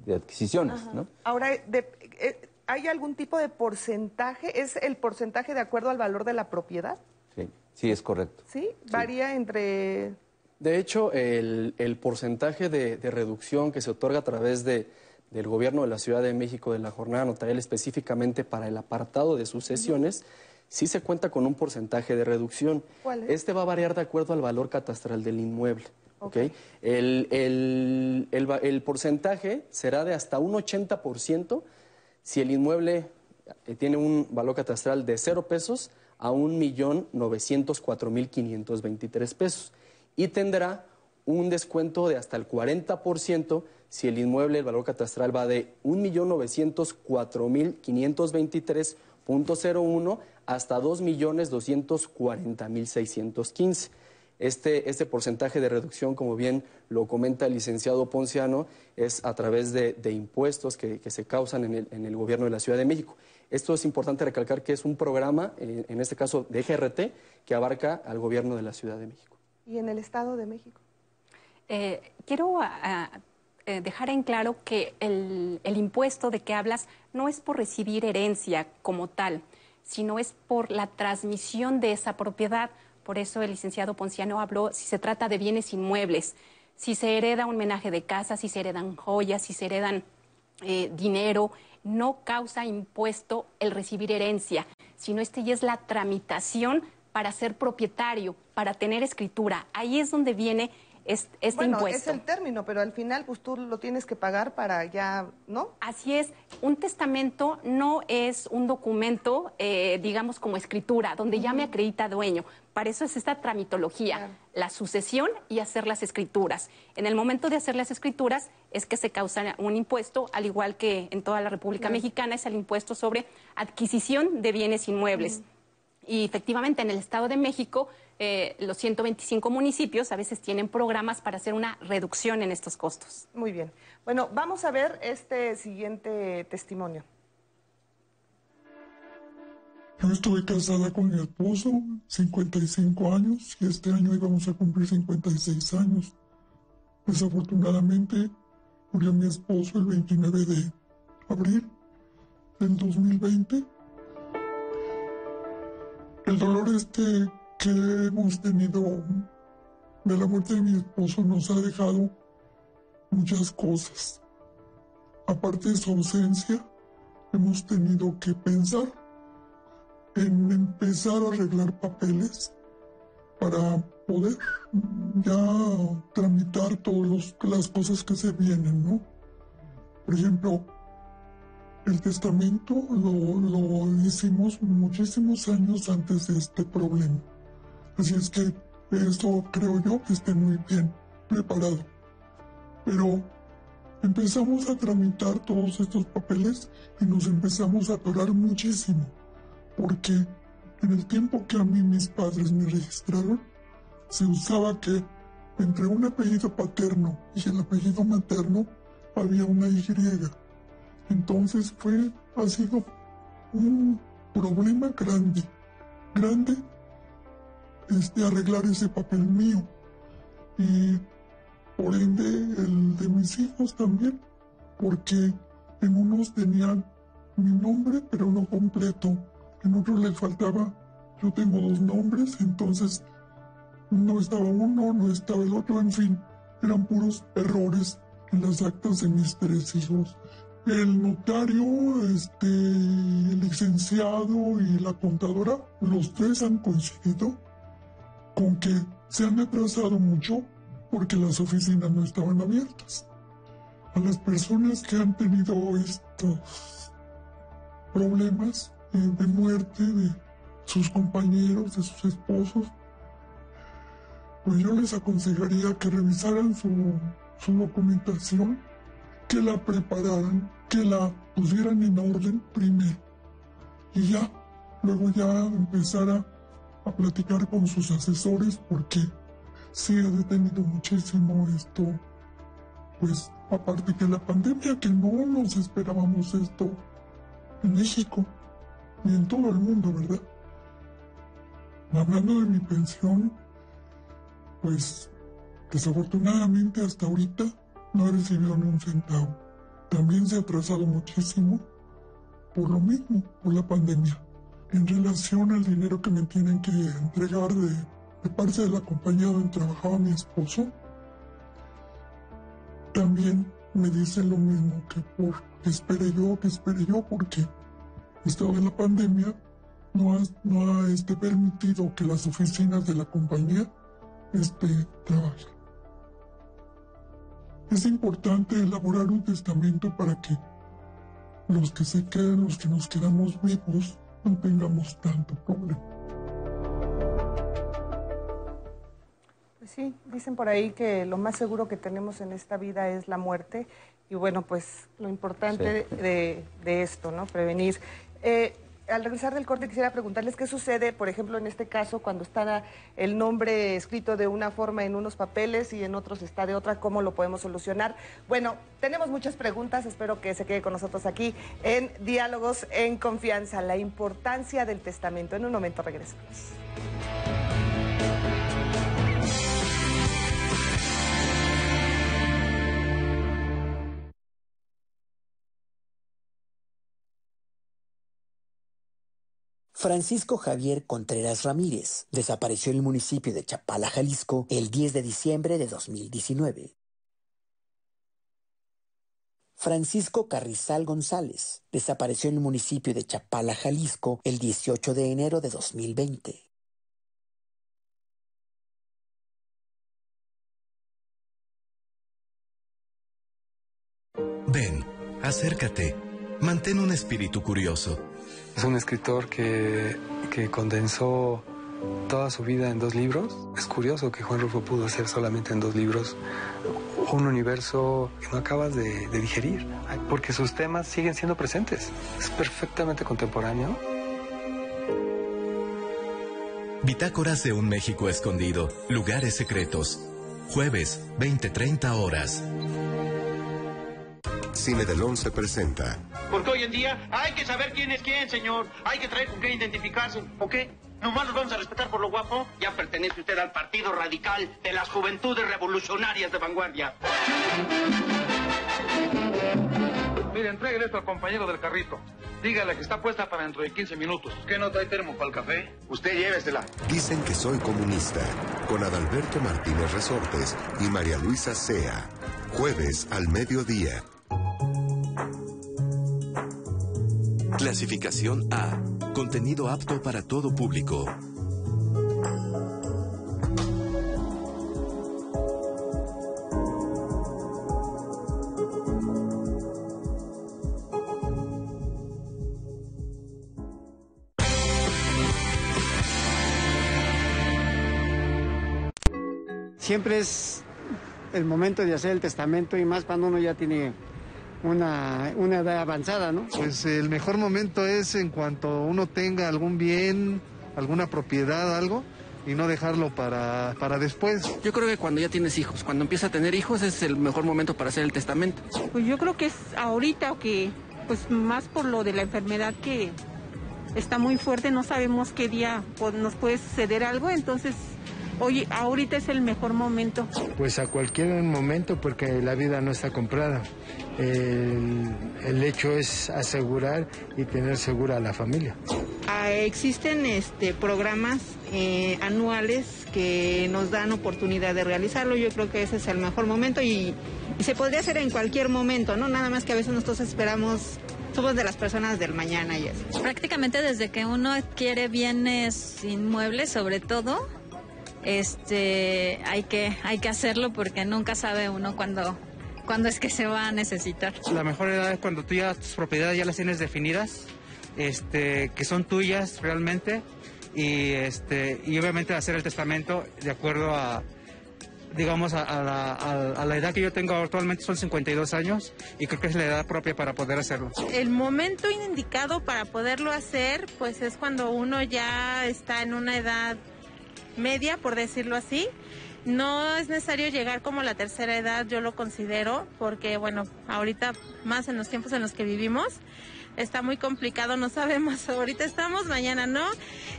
de adquisiciones. ¿no? Ahora, de- eh, ¿hay algún tipo de porcentaje? ¿Es el porcentaje de acuerdo al valor de la propiedad? Sí, sí, es correcto. ¿Sí? ¿Varía entre...? De hecho, el, el porcentaje de, de reducción que se otorga a través de, del gobierno de la Ciudad de México de la jornada notarial específicamente para el apartado de sucesiones, sí se cuenta con un porcentaje de reducción. ¿Cuál es? Este va a variar de acuerdo al valor catastral del inmueble. ¿ok? El, el- el el porcentaje será de hasta un 80% si el inmueble eh, tiene un valor catastral de 0 pesos a 1.904.523 pesos y tendrá un descuento de hasta el 40% si el inmueble, el valor catastral va de 1.904.523.01 hasta 2.240.615. Este, este porcentaje de reducción, como bien lo comenta el licenciado Ponciano, es a través de, de impuestos que, que se causan en el, en el gobierno de la Ciudad de México. Esto es importante recalcar que es un programa, eh, en este caso de GRT, que abarca al gobierno de la Ciudad de México. ¿Y en el Estado de México? Eh, quiero ah, eh, dejar en claro que el, el impuesto de que hablas no es por recibir herencia como tal, sino es por la transmisión de esa propiedad. Por eso el licenciado Ponciano habló si se trata de bienes inmuebles, si se hereda un menaje de casa, si se heredan joyas, si se heredan eh, dinero, no causa impuesto el recibir herencia, sino este ya es la tramitación para ser propietario, para tener escritura. Ahí es donde viene es- este bueno, impuesto. es el término, pero al final pues tú lo tienes que pagar para ya, ¿no? Así es, un testamento no es un documento, eh, digamos, como escritura, donde ya me acredita dueño. Para eso es esta tramitología, la sucesión y hacer las escrituras. En el momento de hacer las escrituras es que se causa un impuesto, al igual que en toda la República Claro. Mexicana, es el impuesto sobre adquisición de bienes inmuebles. Y efectivamente en el Estado de México eh, los 125 municipios a veces tienen programas para hacer una reducción en estos costos. Muy bien. Bueno, vamos a ver este siguiente testimonio. Yo estuve casada con mi esposo 55 años y este año íbamos a cumplir 56 años. Desafortunadamente murió mi esposo el 29 de abril del 2020. El dolor este que hemos tenido de la muerte de mi esposo nos ha dejado muchas cosas. Aparte de su ausencia, hemos tenido que pensar en empezar a arreglar papeles para poder ya tramitar todas las cosas que se vienen, ¿no? Por ejemplo, El testamento lo, lo hicimos muchísimos años antes de este problema. Así es que eso creo yo que esté muy bien preparado. Pero empezamos a tramitar todos estos papeles y nos empezamos a atorar muchísimo. Porque en el tiempo que a mí mis padres me registraron, se usaba que entre un apellido paterno y el apellido materno había una Y. Entonces fue, ha sido un problema grande, grande, este, arreglar ese papel mío. Y por ende el de mis hijos también, porque en unos tenían mi nombre, pero no completo. En otros les faltaba, yo tengo dos nombres, entonces no estaba uno, no estaba el otro, en fin, eran puros errores en las actas de mis tres hijos. El notario, este, el licenciado y la contadora, los tres han coincidido con que se han atrasado mucho porque las oficinas no estaban abiertas. A las personas que han tenido estos problemas eh, de muerte de sus compañeros, de sus esposos, pues yo les aconsejaría que revisaran su, su documentación, que la prepararan, que la pusieran en orden primero y ya, luego ya empezara a platicar con sus asesores porque sí ha detenido muchísimo esto, pues aparte que la pandemia, que no nos esperábamos esto en México ni en todo el mundo, ¿verdad? Hablando de mi pensión, pues desafortunadamente hasta ahorita no he recibido ni un centavo. También se ha atrasado muchísimo por lo mismo, por la pandemia. En relación al dinero que me tienen que entregar de, parte de la compañía donde trabajaba mi esposo, también me dicen lo mismo que por que espere yo, que espere yo, porque esto de la pandemia no ha, no ha este, permitido que las oficinas de la compañía este, trabajen. Es importante elaborar un testamento para que los que se queden, los que nos quedamos vivos, no tengamos tanto problema. Pues sí, dicen por ahí que lo más seguro que tenemos en esta vida es la muerte y bueno, pues lo importante Sí. de, de esto, ¿no? Prevenir. Eh, al regresar del corte quisiera preguntarles qué sucede, por ejemplo, en este caso, cuando está el nombre escrito de una forma en unos papeles y en otros está de otra, ¿cómo lo podemos solucionar? Bueno, tenemos muchas preguntas, espero que se quede con nosotros aquí en Diálogos en Confianza, la importancia del testamento. En un momento regresamos. Francisco Javier Contreras Ramírez desapareció en el municipio de Chapala, Jalisco, el 10 de diciembre de 2019. Francisco Carrizal González desapareció en el municipio de Chapala, Jalisco, el 18 de enero de 2020. Ven, acércate. Mantén un espíritu curioso. Es un escritor que, que condensó toda su vida en dos libros. Es curioso que Juan Rufo pudo hacer solamente en dos libros un universo que no acabas de, de digerir, porque sus temas siguen siendo presentes. Es perfectamente contemporáneo. Bitácoras de un México escondido. Lugares secretos. Jueves, 20-30 horas. Cine del 11 presenta Porque hoy en día hay que saber quién es quién, señor. Hay que traer con qué identificarse, ¿ok? Nomás los vamos a respetar por lo guapo. Ya pertenece usted al Partido Radical de las Juventudes Revolucionarias de Vanguardia. Mire, entréguele esto al compañero del carrito. Dígale que está puesta para dentro de 15 minutos. ¿Qué no trae termo para el café? Usted llévesela. Dicen que soy comunista con Adalberto Martínez Resortes y María Luisa Sea. Jueves al mediodía. Clasificación A. Contenido apto para todo público. Siempre es el momento de hacer el testamento y más cuando uno ya tiene una, una edad avanzada, ¿no? Pues el mejor momento es en cuanto uno tenga algún bien, alguna propiedad, algo, y no dejarlo para, para después. Yo creo que cuando ya tienes hijos, cuando empieza a tener hijos es el mejor momento para hacer el testamento. Pues yo creo que es ahorita que, pues más por lo de la enfermedad que está muy fuerte, no sabemos qué día pues, nos puede suceder algo, entonces hoy, ahorita es el mejor momento. Pues a cualquier momento, porque la vida no está comprada. El, el hecho es asegurar y tener segura a la familia. Ah, existen este, programas eh, anuales que nos dan oportunidad de realizarlo. Yo creo que ese es el mejor momento y, y se podría hacer en cualquier momento, ¿no? Nada más que a veces nosotros esperamos somos de las personas del mañana y eso. Prácticamente desde que uno adquiere bienes inmuebles, sobre todo, este, hay que, hay que hacerlo porque nunca sabe uno cuándo, cuándo es que se va a necesitar. La mejor edad es cuando tú ya tus propiedades ya las tienes definidas, este, que son tuyas realmente, y este, y obviamente hacer el testamento de acuerdo a digamos, a, a la, a- a la edad que yo tengo actualmente son 52 años y creo que es la edad propia para poder hacerlo. El momento indicado para poderlo hacer, pues es cuando uno ya está en una edad media, por decirlo así. No es necesario llegar como a la tercera edad, yo lo considero, porque bueno, ahorita más en los tiempos en los que vivimos, está muy complicado, no sabemos, ahorita estamos, mañana no,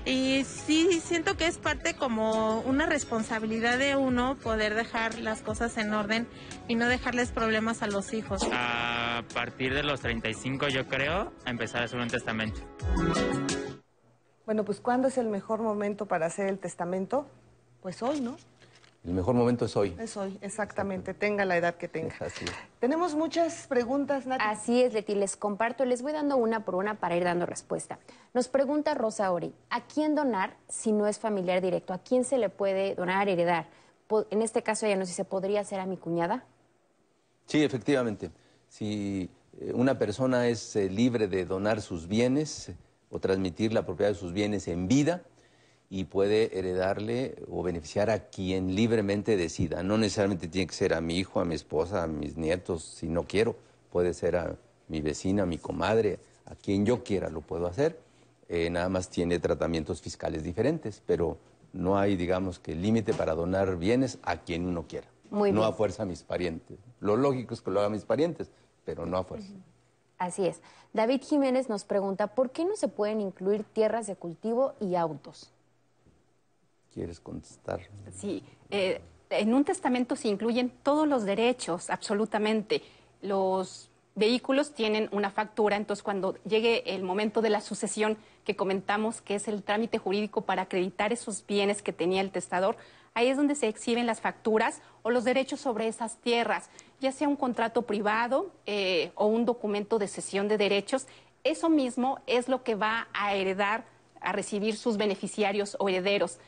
y sí siento que es parte como una responsabilidad de uno poder dejar las cosas en orden y no dejarles problemas a los hijos. A partir de los 35 yo creo, empezar a hacer un testamento. Bueno, pues ¿cuándo es el mejor momento para hacer el testamento? Pues hoy, ¿no? El mejor momento es hoy. Es hoy, exactamente, tenga la edad que tenga. Así es. Tenemos muchas preguntas, Nati. Así es, Leti, les comparto, les voy dando una por una para ir dando respuesta. Nos pregunta Rosa Ori, ¿a quién donar si no es familiar directo? ¿A quién se le puede donar, heredar? En este caso ella nos dice, ¿podría ser a mi cuñada? Sí, efectivamente. Si eh, una persona es eh, libre de donar sus bienes o transmitir la propiedad de sus bienes en vida y puede heredarle o beneficiar a quien libremente decida. No necesariamente tiene que ser a mi hijo, a mi esposa, a mis nietos, si no quiero. Puede ser a mi vecina, a mi comadre, a quien yo quiera lo puedo hacer. Eh, nada más tiene tratamientos fiscales diferentes, pero no hay, digamos, que límite para donar bienes a quien uno quiera. Muy no bien. a fuerza a mis parientes. Lo lógico es que lo hagan mis parientes, pero no a fuerza. Así es. David Jiménez nos pregunta, ¿por qué no se pueden incluir tierras de cultivo y autos? ¿Quieres contestar? Sí, eh, en un testamento se incluyen todos los derechos, absolutamente. Los vehículos tienen una factura, entonces cuando llegue el momento de la sucesión que comentamos, que es el trámite jurídico para acreditar esos bienes que tenía el testador, ahí es donde se exhiben las facturas o los derechos sobre esas tierras, ya sea un contrato privado eh, o un documento de cesión de derechos. Eso mismo es lo que va a heredar, a recibir sus beneficiarios o herederos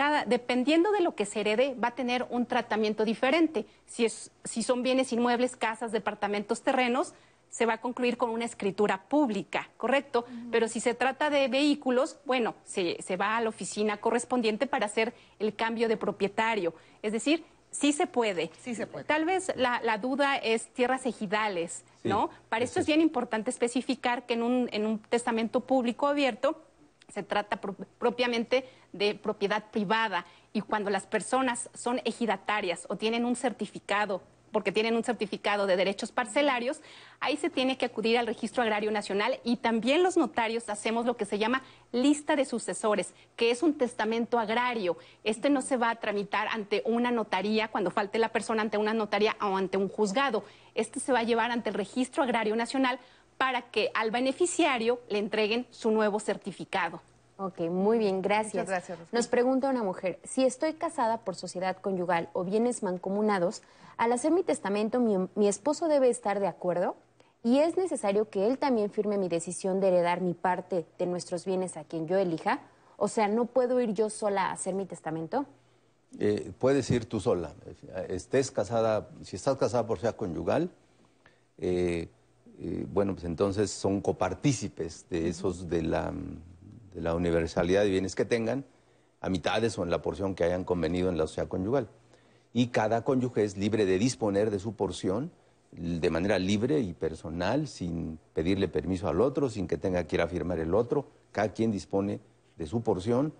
cada, dependiendo de lo que se herede, va a tener un tratamiento diferente. Si, es, si son bienes inmuebles, casas, departamentos, terrenos, se va a concluir con una escritura pública, ¿correcto? Pero si se trata de vehículos, bueno, se, se va a la oficina correspondiente para hacer el cambio de propietario. Es decir, sí se puede. Sí se puede. Tal vez la, la duda es tierras ejidales, ¿no? Para esto es bien importante especificar que en un, en un testamento público abierto se trata pro- propiamente de propiedad privada y cuando las personas son ejidatarias o tienen un certificado porque tienen un certificado de derechos parcelarios, ahí se tiene que acudir al Registro Agrario Nacional y también los notarios hacemos lo que se llama lista de sucesores, que es un testamento agrario. Este no se va a tramitar ante una notaría cuando falte la persona ante una notaría o ante un juzgado. Este se va a llevar ante el Registro Agrario Nacional para que al beneficiario le entreguen su nuevo certificado. Ok, muy bien, gracias. Muchas gracias. Nos pregunta una mujer, si estoy casada por sociedad conyugal o bienes mancomunados, al hacer mi testamento, mi, mi esposo debe estar de acuerdo y es necesario que él también firme mi decisión de heredar mi parte de nuestros bienes a quien yo elija. O sea, ¿no puedo ir yo sola a hacer mi testamento? Eh, puedes ir tú sola. Estés casada, si estás casada por sea conyugal, eh, eh, bueno, pues entonces son copartícipes de esos de la, de la universalidad de bienes que tengan, a mitades o en la porción que hayan convenido en la sociedad conyugal. y cada cónyuge es libre de disponer de su porción de manera libre y personal, sin pedirle permiso al otro, sin que tenga que ir a firmar el otro. Cada quien dispone de su porción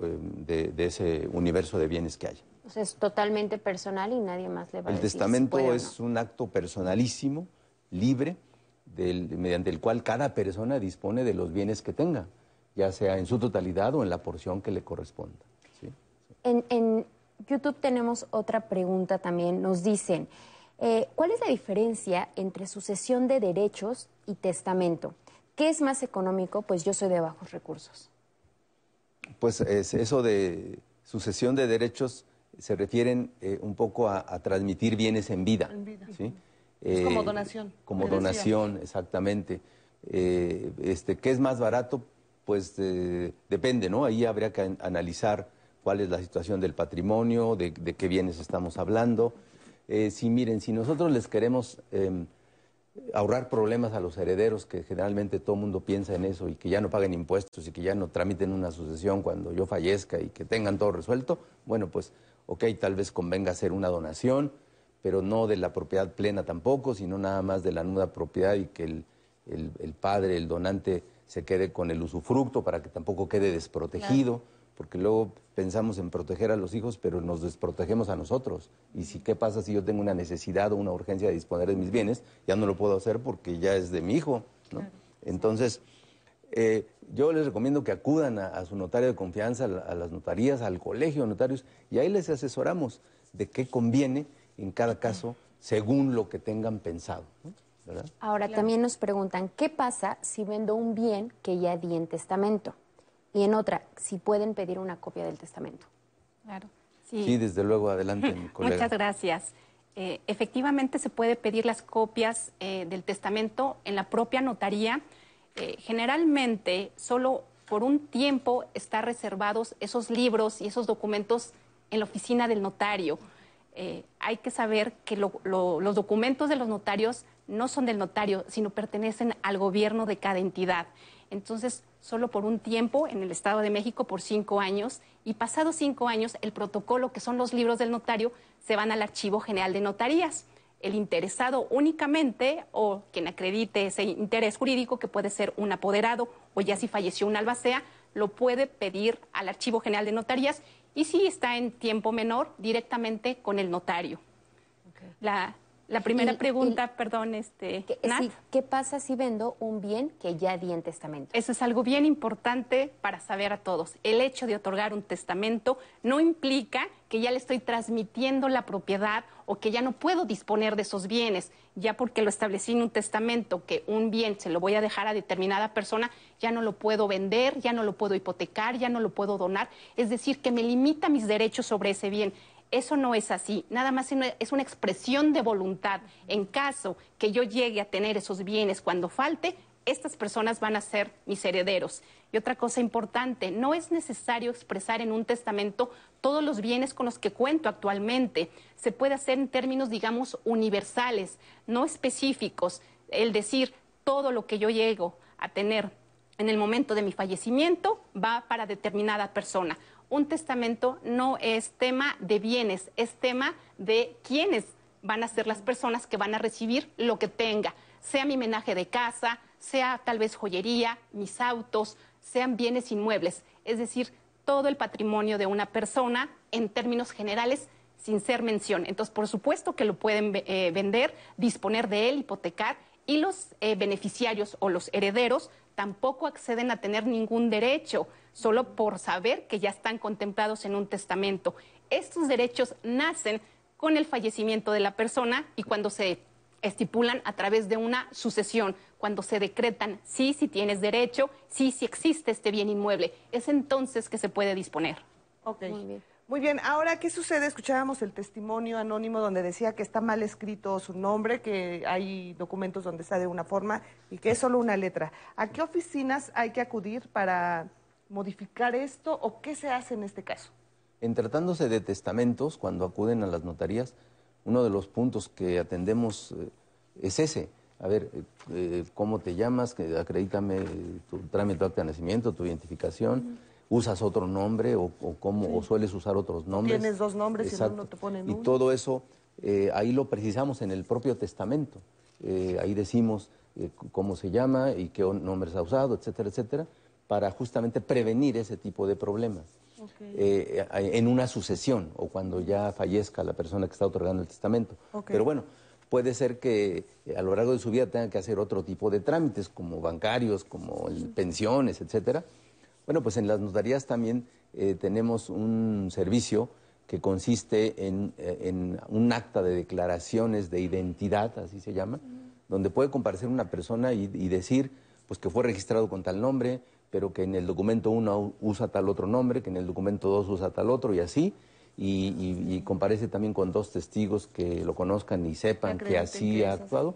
eh, de, de ese universo de bienes que hay. Es totalmente personal y nadie más le va a El decir si testamento no. es un acto personalísimo, libre, del- mediante el cual cada persona dispone de los bienes que tenga, ya sea en su totalidad o en la porción que le corresponda. ¿sí? En, en YouTube tenemos otra pregunta también. Nos dicen, eh, ¿cuál es la diferencia entre sucesión de derechos y testamento? ¿Qué es más económico? Pues yo soy de bajos recursos. Pues es- eso de sucesión de derechos se refieren eh, un poco a, a transmitir bienes en vida. En vida. ¿sí? Es como Eh, donación, Como donación, exactamente. Eh, este, ¿Qué es más barato? Pues eh, depende, ¿no? Ahí habría que an- analizar cuál es la situación del patrimonio, de, qué bienes estamos hablando. Eh, si miren, si nosotros les queremos em, ahorrar problemas a los herederos, que generalmente todo el mundo piensa en eso, y que ya no paguen impuestos y que ya no tramiten una sucesión cuando yo fallezca y que tengan todo resuelto, bueno, pues, ok, tal vez convenga hacer una donación, pero no de la propiedad plena tampoco, sino nada más de la nuda propiedad y que el padre, el donante, se quede con el usufructo para que tampoco quede desprotegido, porque luego pensamos en proteger a los hijos, pero nos desprotegemos a nosotros. Y si qué pasa si yo tengo una necesidad o una urgencia de disponer de mis bienes, ya no lo puedo hacer porque ya es de mi hijo. ¿no? Entonces, eh, yo les recomiendo que acudan a, a su notario de confianza, a, la- a las notarías, al colegio de notarios, y ahí les asesoramos de qué conviene en cada caso según lo que tengan pensado. ¿no? ¿Verdad? Ahora también nos preguntan, ¿qué pasa si vendo un bien que ya di en testamento? Y en otra, si pueden pedir una copia del testamento. Claro. Sí, desde luego, adelante, mi colega. Muchas gracias. Eh, efectivamente, se puede pedir las copias eh, del testamento en la propia notaría. Eh, generalmente, solo por un tiempo están reservados esos libros y esos documentos en la oficina del notario. Eh, hay que saber que lo- lo- los documentos de los notarios no son del notario, sino pertenecen al gobierno de cada entidad. Entonces, solo por un tiempo en el Estado de México, por cinco años, y pasados cinco años, el protocolo, que son los libros del notario, se van al Archivo General de Notarías. El interesado únicamente, o quien acredite ese interés jurídico, que puede ser un apoderado, o ya si falleció un albacea, lo puede pedir al Archivo General de Notarías, y si está en tiempo menor, directamente con el notario. La, la primera Y- y- pregunta, perdón, este, ¿Qué, Nat. sí, ¿Qué pasa si vendo un bien que ya di en testamento? Eso es algo bien importante para saber a todos. El hecho de otorgar un testamento no implica que ya le estoy transmitiendo la propiedad o que ya no puedo disponer de esos bienes. Ya porque lo establecí en un testamento que un bien se lo voy a dejar a determinada persona, ya no lo puedo vender, ya no lo puedo hipotecar, ya no lo puedo donar. Es decir, que me limita mis derechos sobre ese bien. Eso no es así, nada más es una expresión de voluntad. En caso que yo llegue a tener esos bienes cuando falte, estas personas van a ser mis herederos. Y otra cosa importante, no es necesario expresar en un testamento todos los bienes con los que cuento actualmente. Se puede hacer en términos, digamos, universales, no específicos. El decir todo lo que yo llego a tener en el momento de mi fallecimiento va para determinada persona. Un testamento no es tema de bienes, es tema de quiénes van a ser las personas que van a recibir lo que tenga, sea mi menaje de casa, sea tal vez joyería, mis autos, sean bienes inmuebles, es decir, todo el patrimonio de una persona en términos generales sin ser mención. Entonces, por supuesto que lo pueden eh, vender, disponer de él, hipotecar, y los eh, beneficiarios o los herederos tampoco acceden a tener ningún derecho, solo por saber que ya están contemplados en un testamento. Estos derechos nacen con el fallecimiento de la persona y cuando se estipulan a través de una sucesión, cuando se decretan sí, si tienes derecho, sí, si existe este bien inmueble, es entonces que se puede disponer. Ok. Muy bien. Ahora, ¿qué sucede? Escuchábamos el testimonio anónimo donde decía que está mal escrito su nombre, que hay documentos donde está de una forma y que es solo una letra. ¿A qué oficinas hay que acudir para modificar esto o qué se hace en este caso? En tratándose de testamentos, cuando acuden a las notarías, uno de los puntos que atendemos eh, es ese. A ver, eh, eh, ¿cómo te llamas? Que acredítame tu trámite de acta de nacimiento, tu identificación. Usas otro nombre o, o cómo, o sueles usar otros nombres. Tienes dos nombres y Exacto. uno te ponen Y uno. todo eso, eh, ahí lo precisamos en el propio testamento. Eh, ahí decimos eh, cómo se llama y qué nombres ha usado, etcétera, etcétera, para justamente prevenir ese tipo de problemas. Eh, eh, en una sucesión o cuando ya fallezca la persona que está otorgando el testamento. Ok. Pero bueno, puede ser que eh, a lo largo de su vida tenga que hacer otro tipo de trámites, como bancarios, como el- pensiones, etcétera. Bueno, pues en las notarías también eh, tenemos un servicio que consiste en, eh, en un acta de declaraciones de identidad, así se llama, donde puede comparecer una persona y, y decir pues que fue registrado con tal nombre, pero que en el documento 1 usa tal otro nombre, que en el documento 2 usa tal otro y así, y, y- y comparece también con dos testigos que lo conozcan y sepan que así que ha actuado.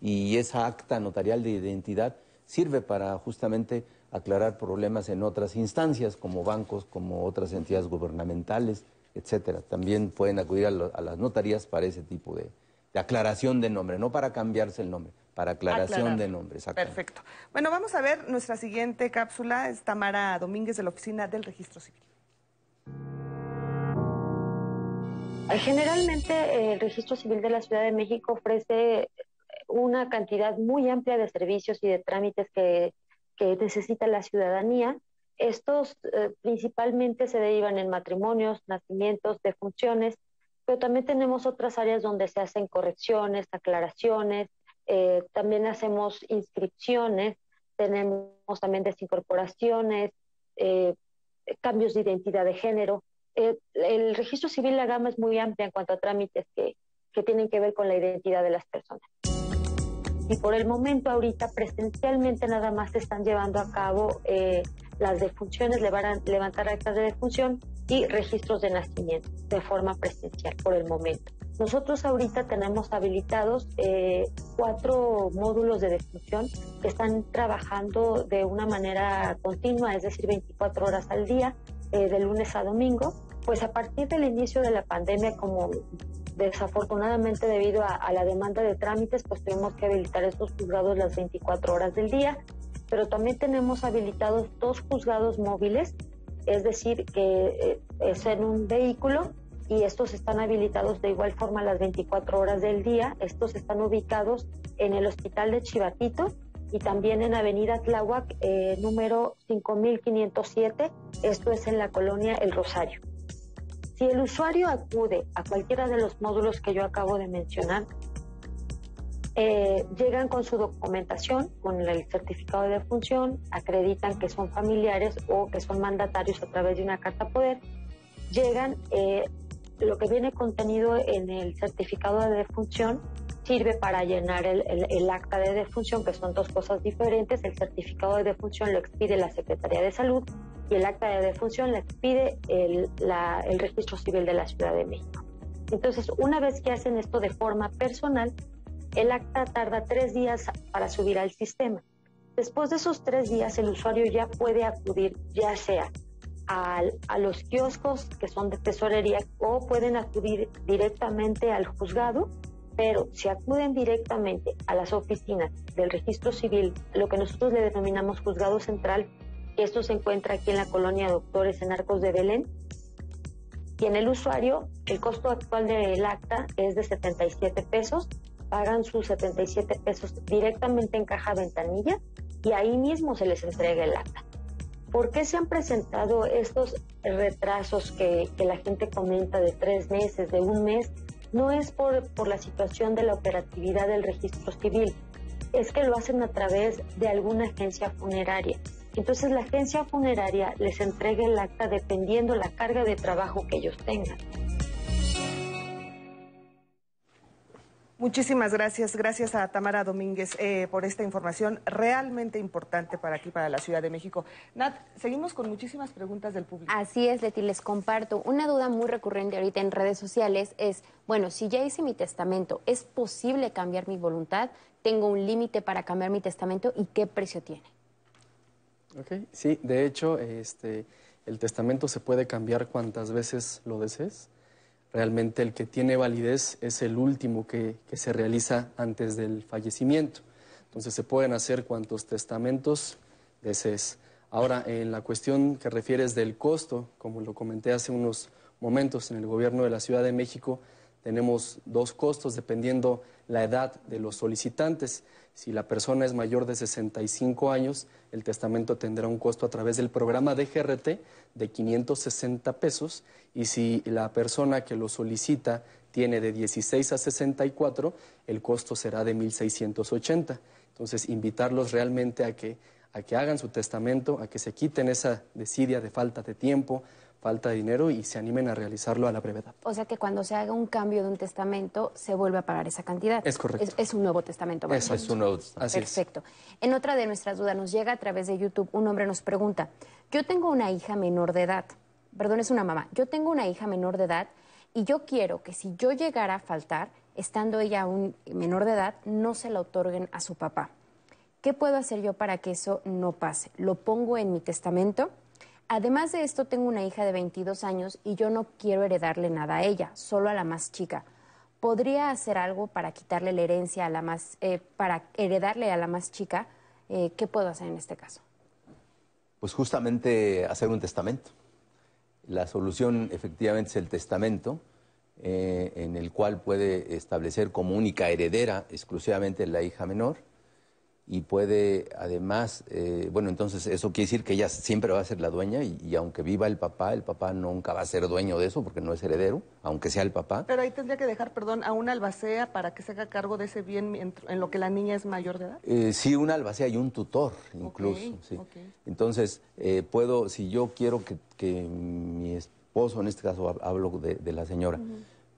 Y esa acta notarial de identidad sirve para justamente aclarar problemas en otras instancias, como bancos, como otras entidades gubernamentales, etcétera. También pueden acudir a, lo- a las notarías para ese tipo de, de aclaración de nombre, no para cambiarse el nombre, para aclaración Aclarar. de nombre. Perfecto. Bueno, vamos a ver nuestra siguiente cápsula. Es Tamara Domínguez de la Oficina del Registro Civil. Generalmente eh, el Registro Civil de la Ciudad de México ofrece una cantidad muy amplia de servicios y de trámites que, que necesita la ciudadanía. Estos eh, principalmente se derivan en matrimonios, nacimientos, defunciones, pero también tenemos otras áreas donde se hacen correcciones, aclaraciones, eh, también hacemos inscripciones, tenemos también desincorporaciones, eh, cambios de identidad de género. El registro civil, la gama es muy amplia en cuanto a trámites que, que tienen que ver con la identidad de las personas. Y por el momento, ahorita presencialmente nada más se están llevando a cabo eh, las defunciones, levantar actas de defunción y registros de nacimiento de forma presencial por el momento. Nosotros ahorita tenemos habilitados eh, cuatro módulos de defunción que están trabajando de una manera continua, es decir, 24 horas al día, eh, de lunes a domingo. Pues a partir del inicio de la pandemia, como desafortunadamente debido a, la demanda de trámites, pues tuvimos que habilitar estos juzgados las 24 horas del día, pero también tenemos habilitados dos juzgados móviles, es decir, que eh, es en un vehículo y estos están habilitados de igual forma las 24 horas del día. Estos están ubicados en el Hospital de Chivatito y también en Avenida Tláhuac, eh, número 5507. Esto es en la colonia El Rosario. Si el usuario acude a cualquiera de los módulos que yo acabo de mencionar, eh, llegan con su documentación, con el certificado de defunción, acreditan que son familiares o que son mandatarios a través de una carta poder, llegan, eh, lo que viene contenido en el certificado de defunción sirve para llenar el, el- el acta de defunción, que son dos cosas diferentes. El certificado de defunción lo expide la Secretaría de Salud y el acta de defunción lo expide el, la- el Registro Civil de la Ciudad de México. Entonces, una vez que hacen esto de forma personal, el acta tarda tres días para subir al sistema. Después de esos tres días, el usuario ya puede acudir, ya sea al- a los kioscos que son de tesorería o pueden acudir directamente al juzgado, pero si acuden directamente a las oficinas del registro civil, lo que nosotros le denominamos juzgado central, esto se encuentra aquí en la colonia Doctores en Arcos de Belén, tiene el usuario, el costo actual del acta es de 77 pesos, pagan sus 77 pesos directamente en caja ventanilla y ahí mismo se les entrega el acta. ¿Por qué se han presentado estos retrasos que, que la gente comenta de tres meses, de un mes? No es por, por la situación de la operatividad del registro civil, es que lo hacen a través de alguna agencia funeraria. Entonces la agencia funeraria les entrega el acta dependiendo la carga de trabajo que ellos tengan. Muchísimas gracias. Gracias a Tamara Domínguez eh, por esta información realmente importante para aquí, para la Ciudad de México. Nat, seguimos con muchísimas preguntas del público. Así es, Leti, les comparto. Una duda muy recurrente ahorita en redes sociales es, bueno, si ya hice mi testamento, ¿es posible cambiar mi voluntad? ¿Tengo un límite para cambiar mi testamento y qué precio tiene? Ok, sí, de hecho, este, el testamento se puede cambiar cuantas veces lo desees. Realmente el que tiene validez es el último que, que se realiza antes del fallecimiento. Entonces se pueden hacer cuantos testamentos desees. Ahora, en la cuestión que refieres del costo, como lo comenté hace unos momentos en el gobierno de la Ciudad de México, tenemos dos costos dependiendo la edad de los solicitantes. Si la persona es mayor de 65 años, el testamento tendrá un costo a través del programa de GRT de 560 pesos y si la persona que lo solicita tiene de 16 a 64, el costo será de 1.680. Entonces, invitarlos realmente a que, a que hagan su testamento, a que se quiten esa desidia de falta de tiempo, falta de dinero y se animen a realizarlo a la brevedad. O sea que cuando se haga un cambio de un testamento, se vuelve a pagar esa cantidad. Es correcto. Es, es un nuevo testamento. ¿verdad? Es un nuevo testamento. Así es. Perfecto. En otra de nuestras dudas nos llega a través de YouTube, un hombre nos pregunta, yo tengo una hija menor de edad, perdón, es una mamá, yo tengo una hija menor de edad y yo quiero que si yo llegara a faltar, estando ella aún menor de edad, no se la otorguen a su papá. ¿Qué puedo hacer yo para que eso no pase? ¿Lo pongo en mi testamento? Además de esto, tengo una hija de 22 años y yo no quiero heredarle nada a ella, solo a la más chica. ¿Podría hacer algo para quitarle la herencia a la más, eh, para heredarle a la más chica? Eh, ¿Qué puedo hacer en este caso? Pues justamente hacer un testamento. La solución efectivamente es el testamento, eh, en el cual puede establecer como única heredera exclusivamente la hija menor y puede además, eh, bueno, entonces eso quiere decir que ella siempre va a ser la dueña y, y aunque viva el papá, el papá nunca va a ser dueño de eso porque no es heredero, aunque sea el papá. Pero ahí tendría que dejar, perdón, a una albacea para que se haga cargo de ese bien en, en lo que la niña es mayor de edad. Eh, sí, un albacea y un tutor, incluso. sí. Entonces, eh, puedo, si yo quiero que, que mi esposo, en este caso hab- hablo de, de la señora,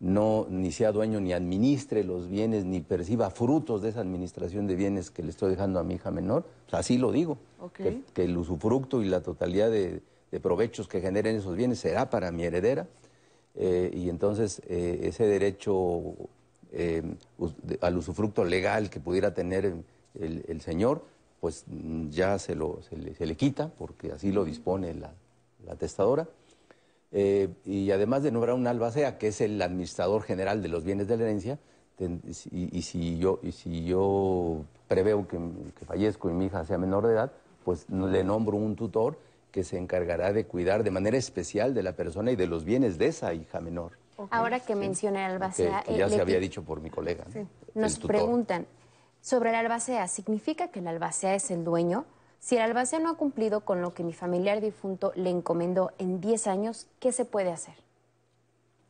no ni sea dueño ni administre los bienes ni perciba frutos de esa administración de bienes que le estoy dejando a mi hija menor, pues así lo digo, que, que el usufructo y la totalidad de, de provechos que generen esos bienes será para mi heredera eh, y entonces eh, ese derecho eh, al usufructo legal que pudiera tener el, el señor, pues ya se, lo, se, le, se le quita porque así lo dispone la, la testadora. Eh, y además de nombrar un albacea, que es el administrador general de los bienes de la herencia, ten- y, y si yo, y si yo preveo que, que fallezco y mi hija sea menor de edad, pues le nombro un tutor que se encargará de cuidar de manera especial de la persona y de los bienes de esa hija menor. Ahora que menciona el albacea, que eh, ya se había dicho por mi colega. nos preguntan sobre el albacea. ¿Significa que el albacea es el dueño? Si el albacea no ha cumplido con lo que mi familiar difunto le encomendó en 10 años, ¿qué se puede hacer?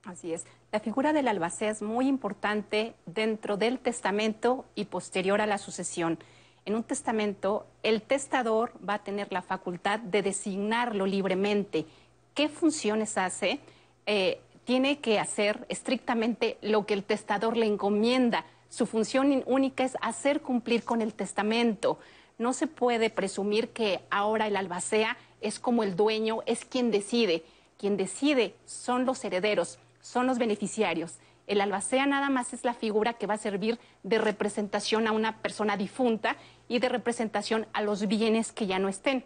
Así es. La figura del albacea es muy importante dentro del testamento y posterior a la sucesión. En un testamento, el testador va a tener la facultad de designarlo libremente. ¿Qué funciones hace? Eh, tiene que hacer estrictamente lo que el testador le encomienda. Su función única es hacer cumplir con el testamento. No se puede presumir que ahora el albacea es como el dueño, es quien decide. Quien decide son los herederos, son los beneficiarios. El albacea nada más es la figura que va a servir de representación a una persona difunta y de representación a los bienes que ya no estén.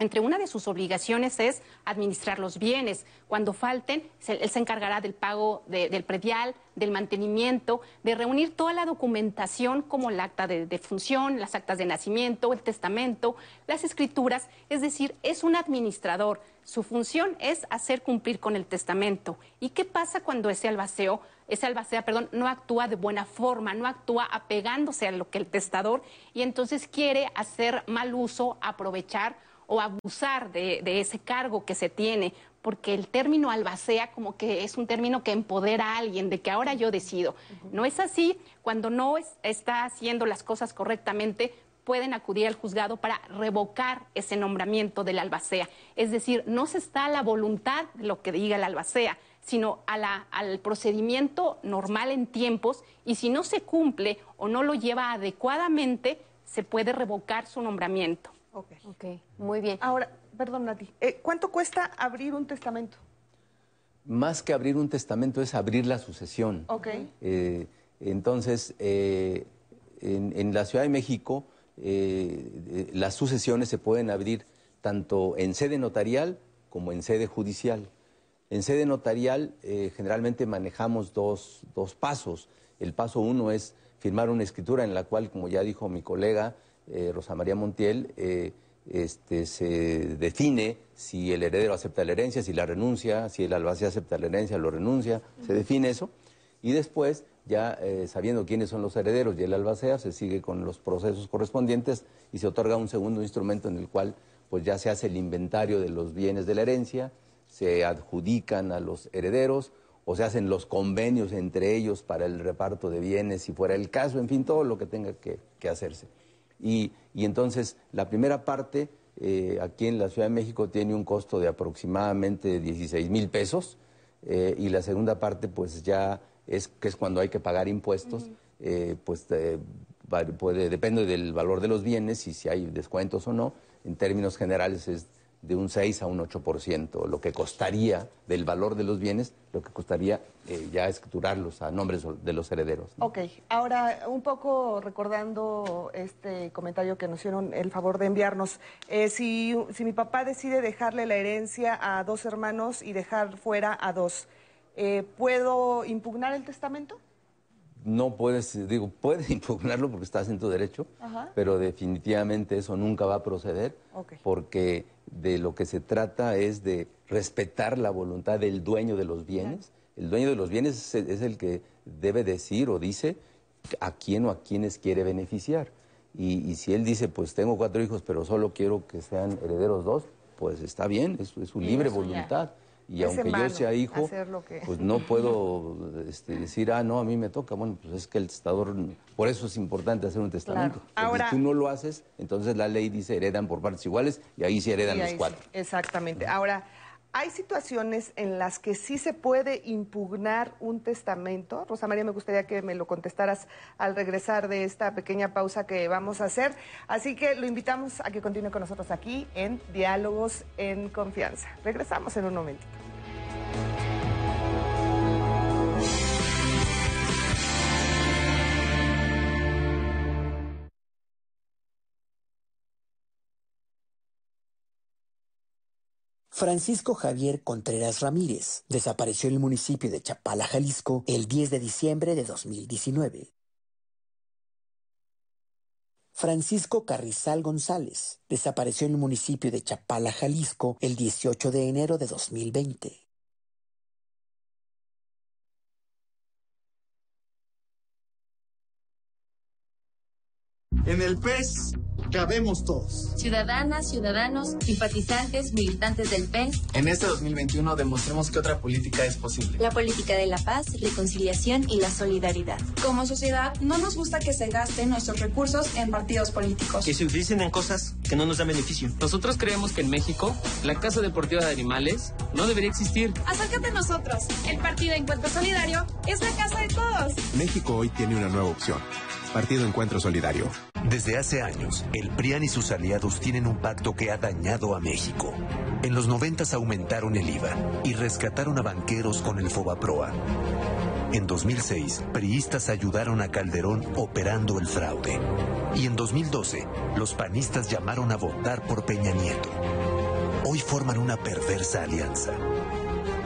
Entre una de sus obligaciones es administrar los bienes. Cuando falten, él se encargará del pago de- del predial, del mantenimiento, de reunir toda la documentación como el acta de, de función, las actas de nacimiento, el testamento, las escrituras. Es decir, es un administrador. Su función es hacer cumplir con el testamento. ¿Y qué pasa cuando ese albaceo, ese albacea, perdón, no actúa de buena forma, no actúa apegándose a lo que el testador y entonces quiere hacer mal uso, aprovechar o abusar de, de ese cargo que se tiene, porque el término albacea como que es un término que empodera a alguien, de que ahora yo decido. No es así, cuando no es- está haciendo las cosas correctamente, pueden acudir al juzgado para revocar ese nombramiento del albacea. Es decir, no se está a la voluntad de lo que diga el albacea, sino a la- al procedimiento normal en tiempos, y si no se cumple o no lo lleva adecuadamente, se puede revocar su nombramiento. Ok. muy bien. Ahora, perdón, Nati, eh, ¿cuánto cuesta abrir un testamento? Más que abrir un testamento es abrir la sucesión. Ok. Eh, entonces, eh, en, en la Ciudad de México, eh, eh, las sucesiones se pueden abrir tanto en sede notarial como en sede judicial. En sede notarial eh, generalmente manejamos dos, dos pasos. El paso uno es firmar una escritura en la cual, como ya dijo mi colega eh, Rosa María Montiel, eh, este, se define si el heredero acepta la herencia, si la renuncia, si el albacea acepta la herencia, lo renuncia, se define eso. Y después, ya eh, sabiendo quiénes son los herederos y el albacea, se sigue con los procesos correspondientes y se otorga un segundo instrumento en el cual pues ya se hace el inventario de los bienes de la herencia, se adjudican a los herederos o se hacen los convenios entre ellos para el reparto de bienes, si fuera el caso, en fin, todo lo que tenga que, hacerse. Y, entonces, la primera parte, eh, aquí en la Ciudad de México, tiene un costo de aproximadamente 16 mil pesos, eh, y la segunda parte, pues ya es que es cuando hay que pagar impuestos, eh, pues puede, depende del valor de los bienes y si hay descuentos o no. En términos generales es de un 6 a un 8%, lo que costaría del valor de los bienes, lo que costaría eh, ya escriturarlos a nombres de los herederos. Ok, ahora un poco recordando este comentario que nos hicieron el favor de enviarnos, eh, si, si, mi papá decide dejarle la herencia a dos hermanos y dejar fuera a dos, eh, ¿puedo impugnar el testamento? no puedes, digo, puedes impugnarlo porque estás en tu derecho, pero definitivamente eso nunca va a proceder porque de lo que se trata es de respetar la voluntad del dueño de los bienes. El dueño de los bienes es, el que debe decir o dice a quién o a quiénes quiere beneficiar. Y, si él dice, pues tengo cuatro hijos, pero solo quiero que sean herederos dos, pues está bien, es, su libre voluntad. Y aunque yo sea hijo, pues no puedo este, decir, ah, no, a mí me toca. Bueno, pues es que el testador, por eso es importante hacer un testamento. Ahora, si tú no lo haces, entonces la ley dice heredan por partes iguales y ahí sí heredan los cuatro. exactamente. Ahora, hay situaciones en las que sí se puede impugnar un testamento. Rosa María, me gustaría que me lo contestaras al regresar de esta pequeña pausa que vamos a hacer. Así que lo invitamos a que continúe con nosotros aquí en Diálogos en Confianza. Regresamos en un momentito. Francisco Javier Contreras Ramírez desapareció en el municipio de Chapala, Jalisco, el 10 de diciembre de 2019. Francisco Carrizal González desapareció en el municipio de Chapala, Jalisco, el 18 de enero de 2020. En el PES cabemos todos. Ciudadanas, ciudadanos, simpatizantes, militantes del PES. En este 2021 demostremos que otra política es posible. La política de la paz, reconciliación y la solidaridad. Como sociedad, no nos gusta que se gasten nuestros recursos en partidos políticos. Que se utilicen en cosas que no nos dan beneficio. Nosotros creemos que en México, la Casa Deportiva de Animales no debería existir. Acércate a nosotros. El Partido Encuentro Solidario es la casa de todos. México hoy tiene una nueva opción. Partido Encuentro Solidario. Desde hace años, el PRIAN y sus aliados tienen un pacto que ha dañado a México. En los 90 aumentaron el IVA y rescataron a banqueros con el Fobaproa. En 2006, priistas ayudaron a Calderón operando el fraude. Y en 2012, los panistas llamaron a votar por Peña Nieto. Hoy forman una perversa alianza.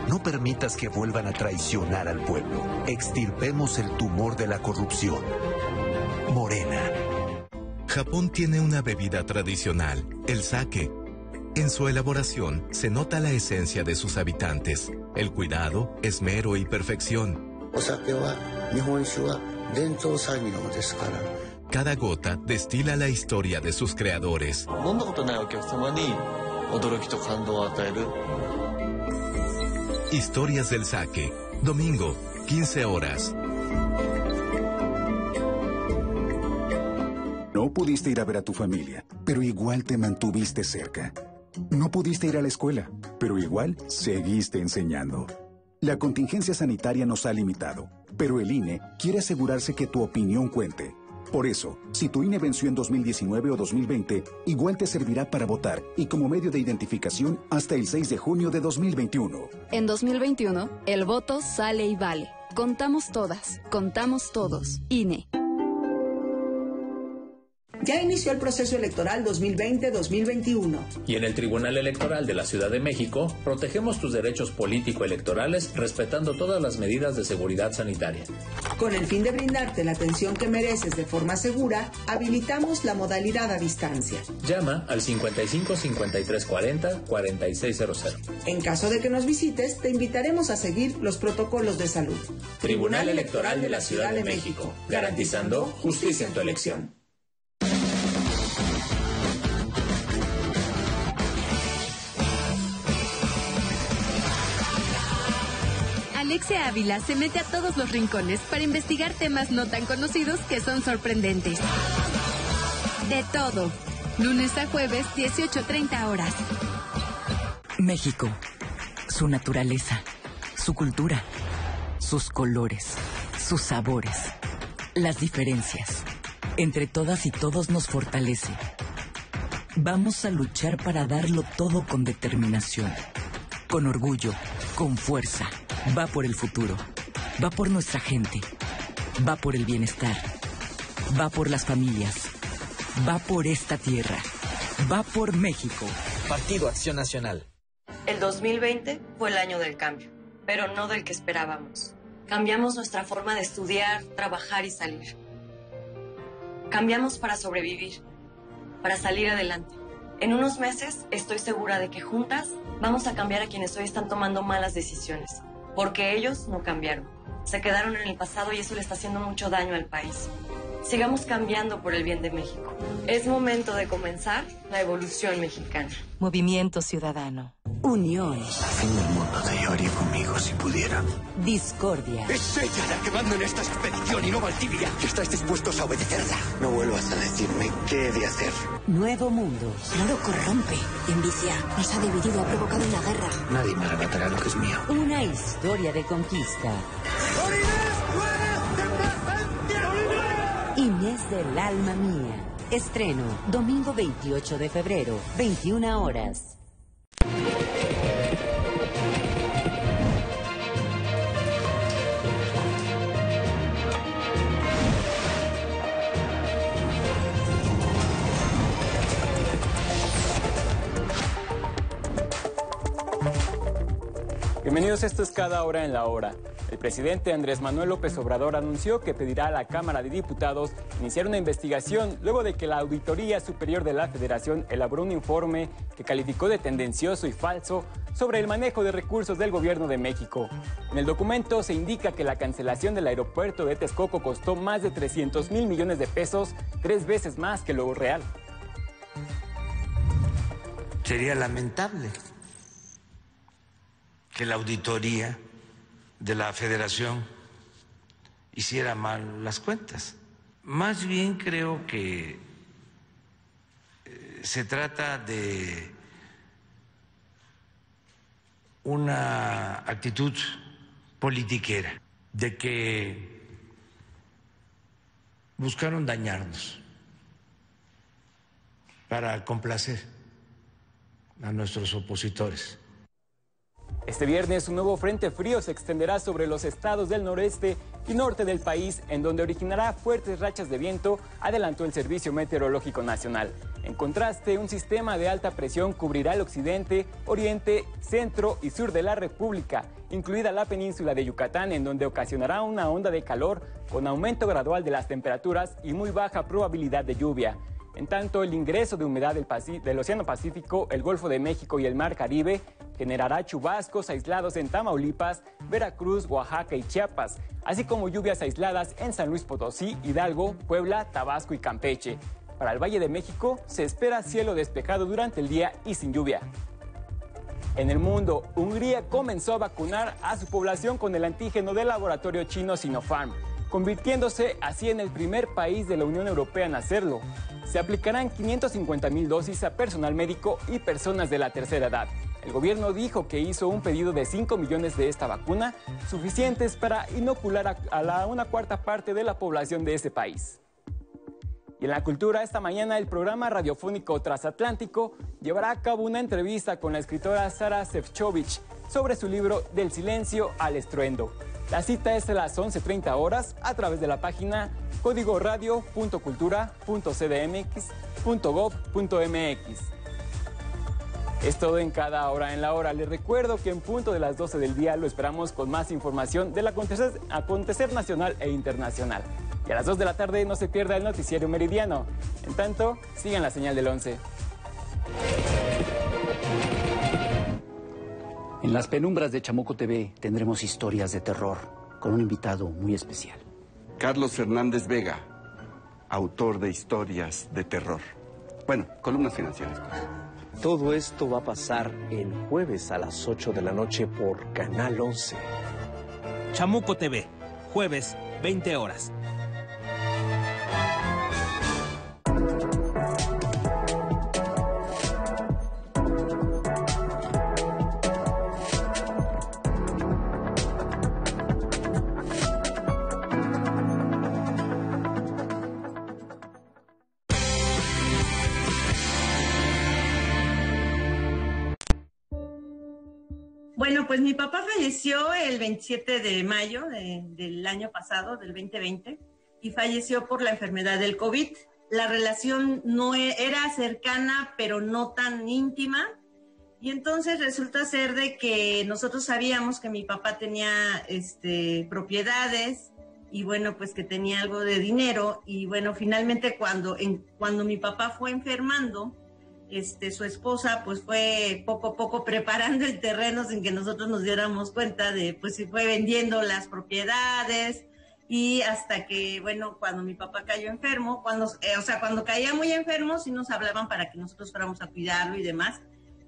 No permitas que vuelvan a traicionar al pueblo. Extirpemos el tumor de la corrupción. Morena. Japón tiene una bebida tradicional, el sake. En su elaboración se nota la esencia de sus habitantes, el cuidado, esmero y perfección. Cada gota destila la historia de sus creadores. Historias del Sake, domingo, 15 horas. Pudiste ir a ver a tu familia, pero igual te mantuviste cerca. No pudiste ir a la escuela, pero igual seguiste enseñando. La contingencia sanitaria nos ha limitado, pero el INE quiere asegurarse que tu opinión cuente. Por eso, si tu INE venció en 2019 o 2020, igual te servirá para votar y como medio de identificación hasta el 6 de junio de 2021. En 2021, el voto sale y vale. Contamos todas, contamos todos. INE. Ya inició el proceso electoral 2020-2021. Y en el Tribunal Electoral de la Ciudad de México, protegemos tus derechos político-electorales respetando todas las medidas de seguridad sanitaria. Con el fin de brindarte la atención que mereces de forma segura, habilitamos la modalidad a distancia. Llama al 55 53 40 4600. En caso de que nos visites, te invitaremos a seguir los protocolos de salud. Tribunal Electoral de la Ciudad de México, garantizando justicia en tu elección. Alexia Ávila se mete a todos los rincones para investigar temas no tan conocidos que son sorprendentes. De todo. Lunes a jueves, 18.30 horas. México. Su naturaleza. Su cultura. Sus colores. Sus sabores. Las diferencias. Entre todas y todos nos fortalece. Vamos a luchar para darlo todo con determinación. Con orgullo. Con fuerza va por el futuro, va por nuestra gente, va por el bienestar, va por las familias, va por esta tierra, va por México. Partido Acción Nacional. El 2020 fue el año del cambio, pero no del que esperábamos. Cambiamos nuestra forma de estudiar, trabajar y salir. Cambiamos para sobrevivir, para salir adelante. En unos meses estoy segura de que juntas vamos a cambiar a quienes hoy están tomando malas decisiones porque ellos no cambiaron. Se quedaron en el pasado y eso le está haciendo mucho daño al país. Sigamos cambiando por el bien de México. Es momento de comenzar la evolución mexicana. Movimiento Ciudadano. Unión. Al fin del mundo te llevaría conmigo si pudiera. Discordia. Es ella la que manda en esta expedición y no Valdivia. Que estáis dispuestos a obedecerla. No vuelvas a decirme qué he de hacer. Nuevo mundo. No lo corrompe. Envicia. Nos ha dividido, ha provocado una guerra. Nadie me arrebatará lo que es mío. Una historia de conquista. Del alma mía. Estreno, domingo 28 de febrero, 21 horas. Bienvenidos, esto es Cada Hora en la Hora. El presidente Andrés Manuel López Obrador anunció que pedirá a la Cámara de Diputados iniciar una investigación luego de que la Auditoría Superior de la Federación elaboró un informe que calificó de tendencioso y falso sobre el manejo de recursos del gobierno de México. En el documento se indica que la cancelación del aeropuerto de Texcoco costó más de 300 mil millones de pesos, tres veces más que lo real. Sería lamentable que la auditoría de la federación hiciera mal las cuentas. Más bien creo que eh, se trata de una actitud politiquera, de que buscaron dañarnos para complacer a nuestros opositores. Este viernes un nuevo frente frío se extenderá sobre los estados del noreste y norte del país, en donde originará fuertes rachas de viento, adelantó el Servicio Meteorológico Nacional. En contraste, un sistema de alta presión cubrirá el occidente, oriente, centro y sur de la República, incluida la península de Yucatán, en donde ocasionará una onda de calor con aumento gradual de las temperaturas y muy baja probabilidad de lluvia. En tanto, el ingreso de humedad del, Océano Pacífico, el Golfo de México y el Mar Caribe generará chubascos aislados en Tamaulipas, Veracruz, Oaxaca y Chiapas, así como lluvias aisladas en San Luis Potosí, Hidalgo, Puebla, Tabasco y Campeche. Para el Valle de México se espera cielo despejado durante el día y sin lluvia. En el mundo, Hungría comenzó a vacunar a su población con el antígeno del laboratorio chino Sinopharm convirtiéndose así en el primer país de la Unión Europea en hacerlo. Se aplicarán 550 mil dosis a personal médico y personas de la tercera edad. El gobierno dijo que hizo un pedido de 5 millones de esta vacuna, suficientes para inocular a, la una cuarta parte de la población de ese país. Y en la cultura, esta mañana el programa radiofónico Transatlántico llevará a cabo una entrevista con la escritora Sara Sefcovic sobre su libro Del silencio al estruendo. La cita es a las 11.30 horas a través de la página código radio.cultura.cdmx.gov.mx. Es todo en cada hora en la hora. Les recuerdo que en punto de las 12 del día lo esperamos con más información del acontecer, acontecer nacional e internacional. Y a las 2 de la tarde no se pierda el noticiero meridiano. En tanto, sigan la señal del 11. En las penumbras de Chamuco TV tendremos historias de terror con un invitado muy especial. Carlos Fernández Vega, autor de historias de terror. Bueno, columnas financieras. pues. Todo esto va a pasar el jueves a las 8 de la noche por Canal 11. Chamuco TV, jueves, 20 horas. Pues mi papá falleció el 27 de mayo de- del año pasado, del 2020, y falleció por la enfermedad del COVID. La relación no e- era cercana, pero no tan íntima. Y entonces resulta ser de que nosotros sabíamos que mi papá tenía este, propiedades y bueno, pues que tenía algo de dinero. Y bueno, finalmente cuando, cuando mi papá fue enfermando, este, su esposa pues fue poco a poco preparando el terreno sin que nosotros nos diéramos cuenta de, pues se fue vendiendo las propiedades y hasta que, bueno, cuando mi papá cayó enfermo, cuando, eh, o sea, cuando caía muy enfermo, sí nos hablaban para que nosotros fuéramos a cuidarlo y demás.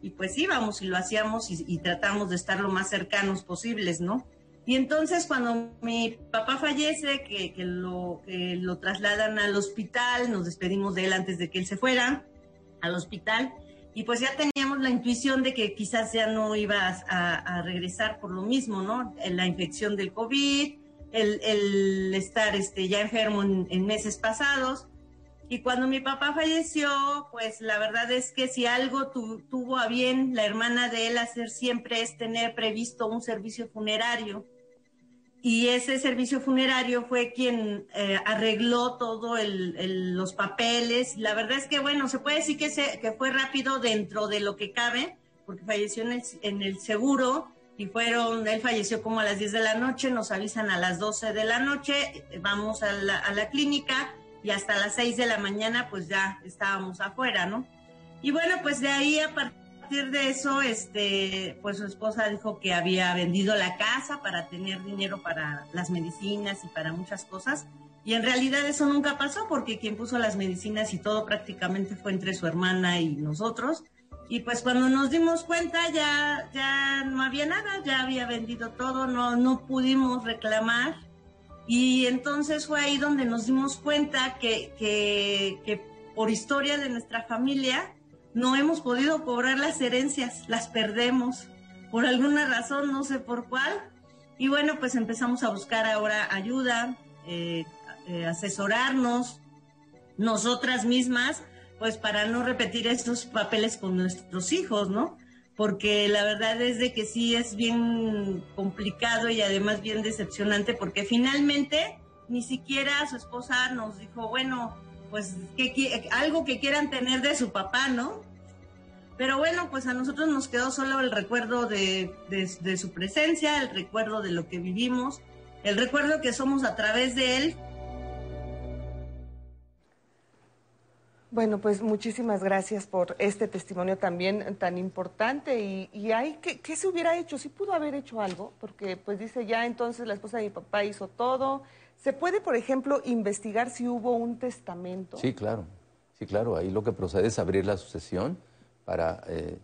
Y pues íbamos y lo hacíamos y, y tratamos de estar lo más cercanos posibles, ¿no? Y entonces cuando mi papá fallece, que, que lo, que lo trasladan al hospital, nos despedimos de él antes de que él se fuera al hospital y pues ya teníamos la intuición de que quizás ya no iba a, regresar por lo mismo, ¿no? La infección del COVID, el, estar este, ya enfermo en, meses pasados. Y cuando mi papá falleció, pues la verdad es que si algo tu- tuvo a bien la hermana de él hacer siempre es tener previsto un servicio funerario. Y ese servicio funerario fue quien eh, arregló todo el, los papeles. La verdad es que, bueno, se puede decir que, se, que fue rápido dentro de lo que cabe, porque falleció en el, en el seguro y fueron, él falleció como a las 10 de la noche, nos avisan a las 12 de la noche, vamos a la, a la clínica y hasta las 6 de la mañana pues ya estábamos afuera, ¿no? Y bueno, pues de ahí a partir de eso, este, pues su esposa dijo que había vendido la casa para tener dinero para las medicinas y para muchas cosas. Y en realidad eso nunca pasó porque quien puso las medicinas y todo prácticamente fue entre su hermana y nosotros. Y pues cuando nos dimos cuenta ya, ya no había nada, ya había vendido todo, no, no pudimos reclamar. Y entonces fue ahí donde nos dimos cuenta que, que por historia de nuestra familia no hemos podido cobrar las herencias, las perdemos por alguna razón, no sé por cuál. Y bueno, pues empezamos a buscar ahora ayuda, eh, eh, asesorarnos nosotras mismas, pues para no repetir estos papeles con nuestros hijos, ¿no? Porque la verdad es de que sí es bien complicado y además bien decepcionante porque finalmente ni siquiera su esposa nos dijo, bueno, pues que, qui- algo que quieran tener de su papá, ¿no? Pero bueno, pues a nosotros nos quedó solo el recuerdo de, de- de su presencia, el recuerdo de lo que vivimos, el recuerdo que somos a través de él Bueno, pues muchísimas gracias por este testimonio también tan importante. Y, y hay, ¿qué, qué se hubiera hecho? ¿Sí pudo haber hecho algo? Porque pues dice ya entonces la esposa de mi papá hizo todo. ¿Se puede, por ejemplo, investigar si hubo un testamento? Sí, claro. Sí, claro. Ahí lo que procede es abrir la sucesión para eh,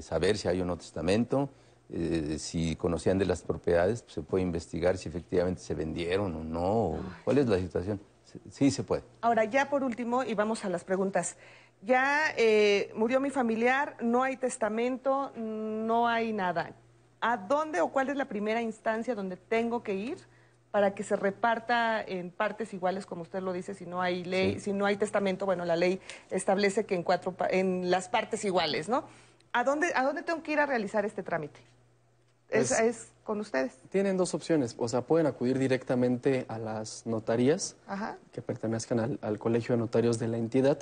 saber si hay o no testamento. eh, si conocían de las propiedades, pues, se puede investigar si efectivamente se vendieron o no. o ¿Cuál es la situación? Sí, Sí, se puede. Ahora, ya por último, y vamos a las preguntas. Ya eh, murió mi familiar, no hay testamento, no hay nada. ¿A dónde o cuál es la primera instancia donde tengo que ir para que se reparta en partes iguales, como usted lo dice, si no hay ley, Sí. si no hay testamento, bueno, la ley establece que en cuatro en las partes iguales, ¿no? ¿A dónde, ¿A dónde tengo que ir a realizar este trámite? Esa es con ustedes. Tienen dos opciones, o sea, pueden acudir directamente a las notarías Ajá. que pertenezcan al, al Colegio de Notarios de la entidad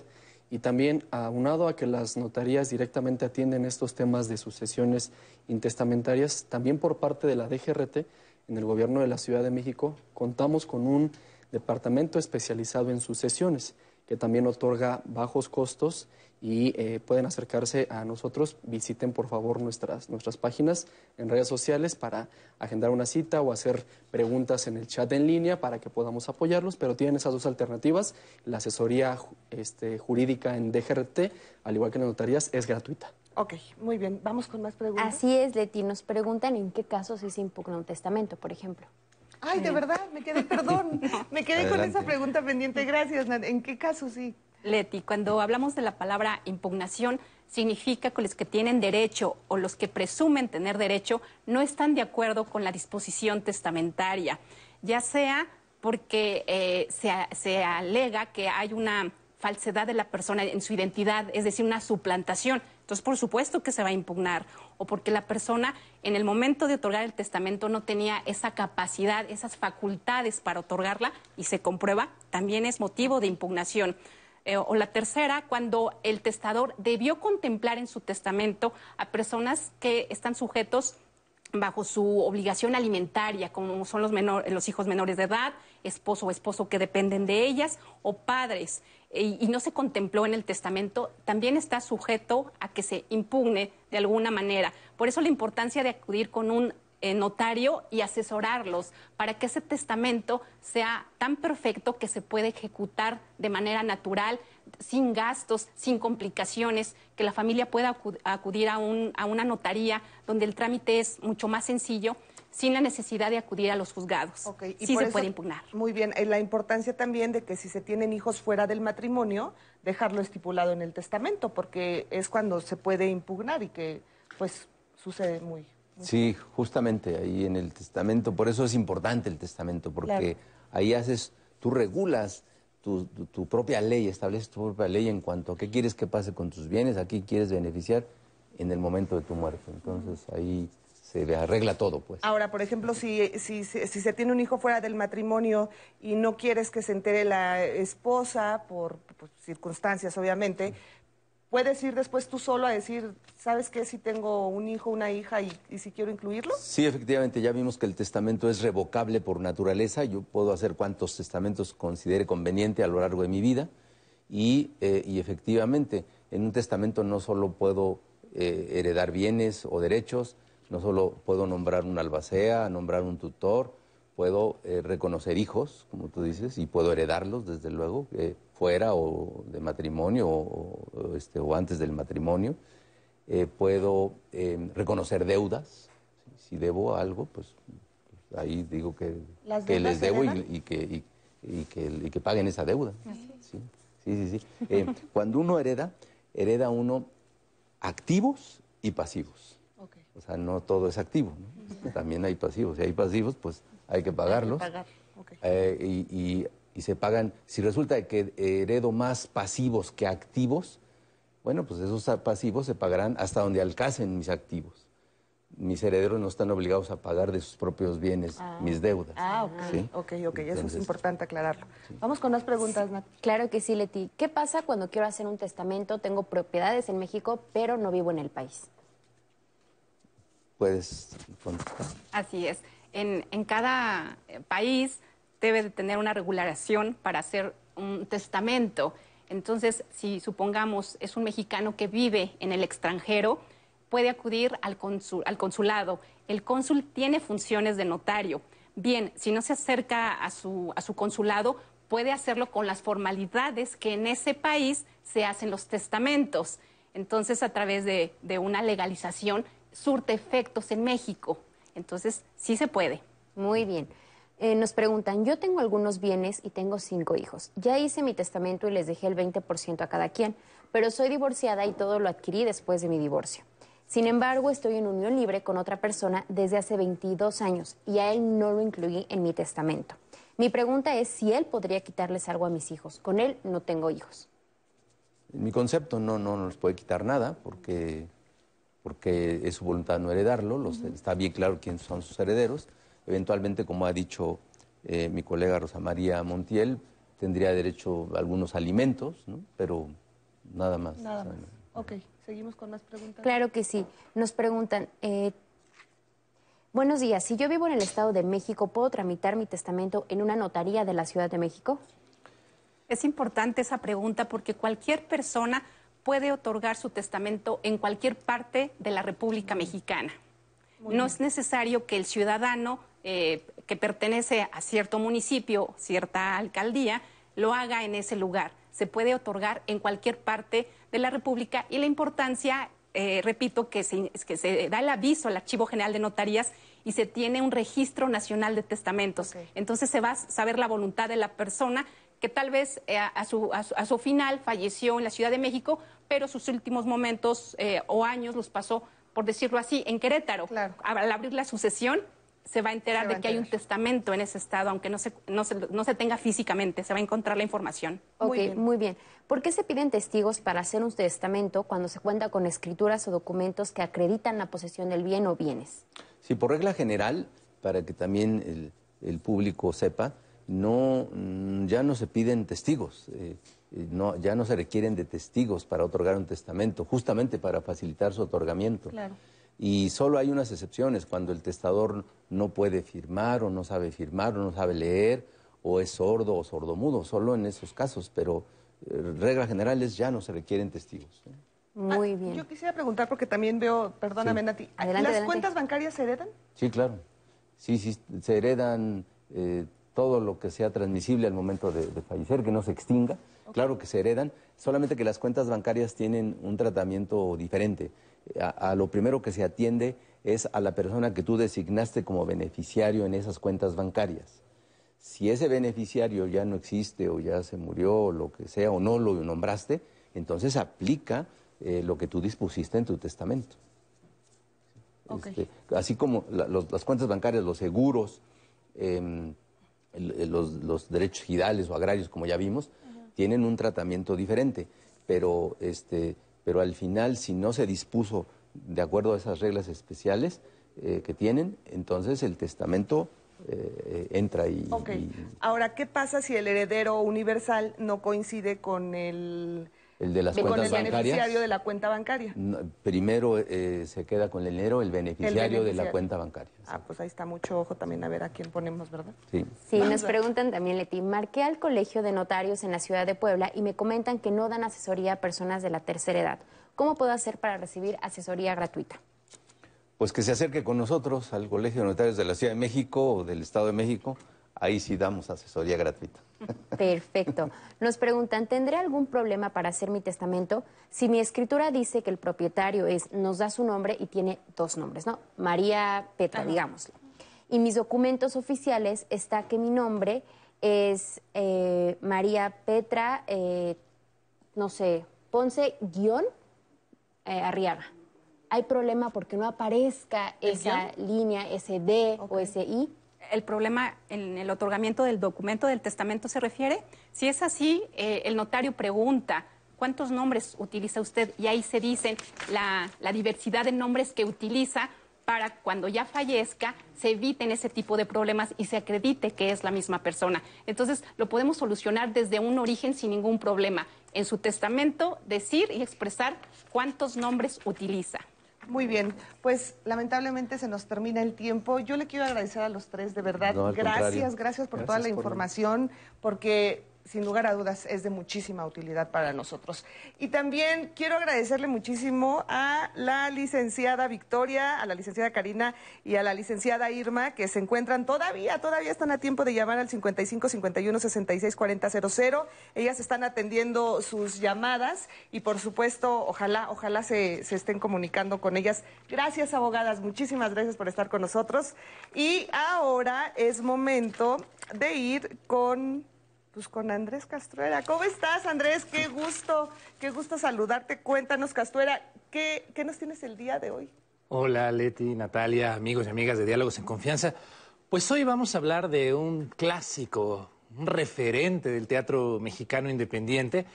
y también aunado a que las notarías directamente atienden estos temas de sucesiones intestamentarias, también por parte de la DGRT, en el gobierno de la Ciudad de México, contamos con un departamento especializado en sucesiones que también otorga bajos costos y eh, pueden acercarse a nosotros. Visiten por favor nuestras, nuestras páginas en redes sociales para agendar una cita o hacer preguntas en el chat en línea para que podamos apoyarlos, pero tienen esas dos alternativas. La asesoría este, jurídica en DGRT, al igual que en notarías, es gratuita. Ok, muy bien. Vamos con más preguntas. Así es, Leti. Nos preguntan en qué casos sí se impugna un testamento, por ejemplo. Ay, de verdad, me quedé, perdón. Me quedé con esa pregunta pendiente. Gracias, Nat. ¿En qué caso sí? Leti, cuando hablamos de la palabra impugnación, significa que los que tienen derecho o los que presumen tener derecho no están de acuerdo con la disposición testamentaria, ya sea porque eh, se alega que hay una falsedad de la persona en su identidad, es decir, una suplantación. Entonces, por supuesto que se va a impugnar, o porque la persona en el momento de otorgar el testamento no tenía esa capacidad, esas facultades para otorgarla y se comprueba, también es motivo de impugnación. Eh, o la tercera, cuando el testador debió contemplar en su testamento a personas que están sujetos bajo su obligación alimentaria, como son los, menor- los hijos menores de edad, esposo o esposo que dependen de ellas, o padres, y, no se contempló en el testamento, también está sujeto a que se impugne de alguna manera. Por eso la importancia de acudir con un eh, notario y asesorarlos para que ese testamento sea tan perfecto que se pueda ejecutar de manera natural, sin gastos, sin complicaciones, que la familia pueda acu- acudir a, un- a una notaría donde el trámite es mucho más sencillo, sin la necesidad de acudir a los juzgados. Y sí se eso- puede impugnar. Muy bien. eh, La importancia también de que si se tienen hijos fuera del matrimonio, dejarlo estipulado en el testamento, porque es cuando se puede impugnar y que, pues, sucede muy. Sí, justamente ahí en el testamento, por eso es importante el testamento, porque Claro. ahí haces, tú regulas tu, tu- tu propia ley, estableces tu propia ley en cuanto a qué quieres que pase con tus bienes, a qué quieres beneficiar en el momento de tu muerte. Entonces ahí se arregla todo, pues. Ahora, por ejemplo, si, si, si, si se tiene un hijo fuera del matrimonio y no quieres que se entere la esposa, por, por circunstancias obviamente, puedes ir después tú solo a decir, ¿sabes qué? Si tengo un hijo, una hija y, y si quiero incluirlo. Sí, efectivamente, ya vimos que el testamento es revocable por naturaleza. Yo puedo hacer cuantos testamentos considere conveniente a lo largo de mi vida. Y, eh, y efectivamente, en un testamento no solo puedo eh, heredar bienes o derechos, no solo puedo nombrar un albacea, nombrar un tutor, puedo eh, reconocer hijos, como tú dices, y puedo heredarlos, desde luego, eh, fuera o de matrimonio o, o, este, o antes del matrimonio. Eh, puedo eh, reconocer deudas, si, si debo algo, pues, pues, ahí digo que, ¿Las que les debo y, que, y, y que, y que paguen esa deuda. Sí, sí, sí. sí. Cuando uno hereda, hereda uno activos y pasivos. O sea, no todo es activo, ¿no? también hay pasivos. Si hay pasivos, pues hay que pagarlos. pagar, ok. Eh, y, y- y se pagan, si resulta que heredo más pasivos que activos, bueno, pues esos pasivos se pagarán hasta donde alcancen mis activos. Mis herederos no están obligados a pagar de sus propios bienes Ah. mis deudas. Ah, ok, ¿sí? ok, ok, eso es Entonces- importante aclararlo. Vamos con más preguntas, Nat. Claro que sí, Leti. ¿Qué pasa cuando quiero hacer un testamento? Tengo propiedades en México, pero no vivo en el país. Puedes contestar. Así es. En, en cada eh, país debe de tener una regulación para hacer un testamento. Entonces, si supongamos es un mexicano que vive en el extranjero, puede acudir al, consul- al consulado. El cónsul tiene funciones de notario. Bien, si no se acerca a su, a su consulado, puede hacerlo con las formalidades que en ese país se hacen los testamentos. Entonces, a través de, de una legalización, surte efectos en México. Entonces, sí se puede. Muy bien. Eh, nos preguntan, yo tengo algunos bienes y tengo cinco hijos. Ya hice mi testamento y les dejé el 20% a cada quien, pero soy divorciada y todo lo adquirí después de mi divorcio. Sin embargo, estoy en unión libre con otra persona desde hace 22 años y a él no lo incluí en mi testamento. Mi pregunta es si él podría quitarles algo a mis hijos. Con él no tengo hijos. En mi concepto no, no nos puede quitar nada porque porque es su voluntad no heredarlo, los- está bien claro quiénes son sus herederos. Eventualmente, como ha dicho eh, mi colega Rosa María Montiel, tendría derecho a algunos alimentos, ¿no? pero nada más. Nada o sea, más. Ok, seguimos con más preguntas. Claro que sí. Nos preguntan, eh, buenos días, si yo vivo en el Estado de México, ¿puedo tramitar mi testamento en una notaría de la Ciudad de México? Es importante esa pregunta porque cualquier persona puede otorgar su testamento en cualquier parte de la República Mexicana. Muy no bien. es necesario que el ciudadano eh, que pertenece a cierto municipio, cierta alcaldía, lo haga en ese lugar. Se puede otorgar en cualquier parte de la República y la importancia, eh, repito, que se, que se da el aviso al Archivo General de Notarías y se tiene un registro nacional de testamentos. Entonces se va a saber la voluntad de la persona que tal vez eh, a, su, a su- a su final falleció en la Ciudad de México, pero sus últimos momentos eh, o años los pasó, por decirlo así, en Querétaro. Al abrir la sucesión, se va a enterar va de a que hay un testamento en ese estado, aunque no se, no, se, no se tenga físicamente, se va a encontrar la información. Ok, muy bien. ¿Por qué se piden testigos para hacer un testamento cuando se cuenta con escrituras o documentos que acreditan la posesión del bien o bienes? Sí, por regla general, para que también el, el público sepa, no, mm, ya no se piden testigos, eh, eh, no, ya no se requieren de testigos para otorgar un testamento, justamente para facilitar su otorgamiento. Claro. Y solo hay unas excepciones, cuando el testador no puede firmar o no sabe firmar o no sabe leer o es sordo o sordomudo, solo en esos casos, pero eh, regla general es ya no se requieren testigos. ¿eh? Muy bien. Yo quisiera preguntar porque también veo, perdóname Sí. Nati, Adelante, ¿las adelante. cuentas bancarias se heredan? Sí, claro. Sí, sí, se heredan eh, todo lo que sea transmisible al momento de, de fallecer, que no se extinga. Claro que se heredan, solamente que las cuentas bancarias tienen un tratamiento diferente. A, a lo primero que se atiende es a la persona que tú designaste como beneficiario en esas cuentas bancarias. Si ese beneficiario ya no existe o ya se murió o lo que sea o no lo nombraste, entonces aplica eh, lo que tú dispusiste en tu testamento. Este, así como la- los- las cuentas bancarias, los seguros, el- los, los derechos gidales o agrarios, como ya vimos, tienen un tratamiento diferente. Pero, este, pero al final, si no se dispuso de acuerdo a esas reglas especiales eh, que tienen, entonces el testamento eh, eh, entra y, Ok. y Ahora, ¿qué pasa si el heredero universal no coincide con el, el de las con cuentas el bancarias. beneficiario de la cuenta bancaria? no, primero eh, se queda con el dinero el beneficiario, de la cuenta bancaria. Ah, pues ahí está mucho ojo también a ver a quién ponemos, ¿verdad? Sí. Sí, nos preguntan también, Leti, marqué al Colegio de Notarios en la ciudad de Puebla y me comentan que no dan asesoría a personas de la tercera edad. ¿Cómo puedo hacer para recibir asesoría gratuita? Pues que se acerque con nosotros al Colegio de Notarios de la Ciudad de México o del Estado de México. Ahí sí damos asesoría gratuita. Perfecto. Nos preguntan, ¿tendré algún problema para hacer mi testamento? Si mi escritura dice que el propietario es, nos da su nombre y tiene dos nombres, ¿no? María Petra, digámoslo. Y mis documentos oficiales está que mi nombre es eh, María Petra, eh, no sé, Ponce guion eh, Arriaga. ¿Hay problema porque no aparezca ¿El esa línea, ese D o ese I? El problema en el otorgamiento del documento del testamento se refiere. Si es así, eh, el notario pregunta cuántos nombres utiliza usted y ahí se dicen la, la diversidad de nombres que utiliza para cuando ya fallezca se eviten ese tipo de problemas y se acredite que es la misma persona. Entonces lo podemos solucionar desde un origen sin ningún problema. En su testamento decir y expresar cuántos nombres utiliza. Muy bien, pues lamentablemente se nos termina el tiempo. Yo le quiero agradecer a los tres, de verdad. No, gracias, contrario. gracias por toda la por- información, porque sin lugar a dudas es de muchísima utilidad para nosotros. Y también quiero agradecerle muchísimo a la licenciada Victoria, a la licenciada Karina y a la licenciada Irma, que se encuentran todavía, todavía están a tiempo de llamar al 55 51 66 40 00. Ellas están atendiendo sus llamadas y por supuesto, ojalá, ojalá se, se estén comunicando con ellas. Gracias, abogadas, muchísimas gracias por estar con nosotros. Y ahora es momento de ir con pues con Andrés Castruera. ¿Cómo estás, Andrés? Qué gusto, qué gusto saludarte. Cuéntanos, Castruera, ¿qué, qué nos tienes el día de hoy? Hola Leti, Natalia, amigos y amigas de Diálogos en Confianza. Pues hoy vamos a hablar de un clásico, un referente del teatro mexicano independiente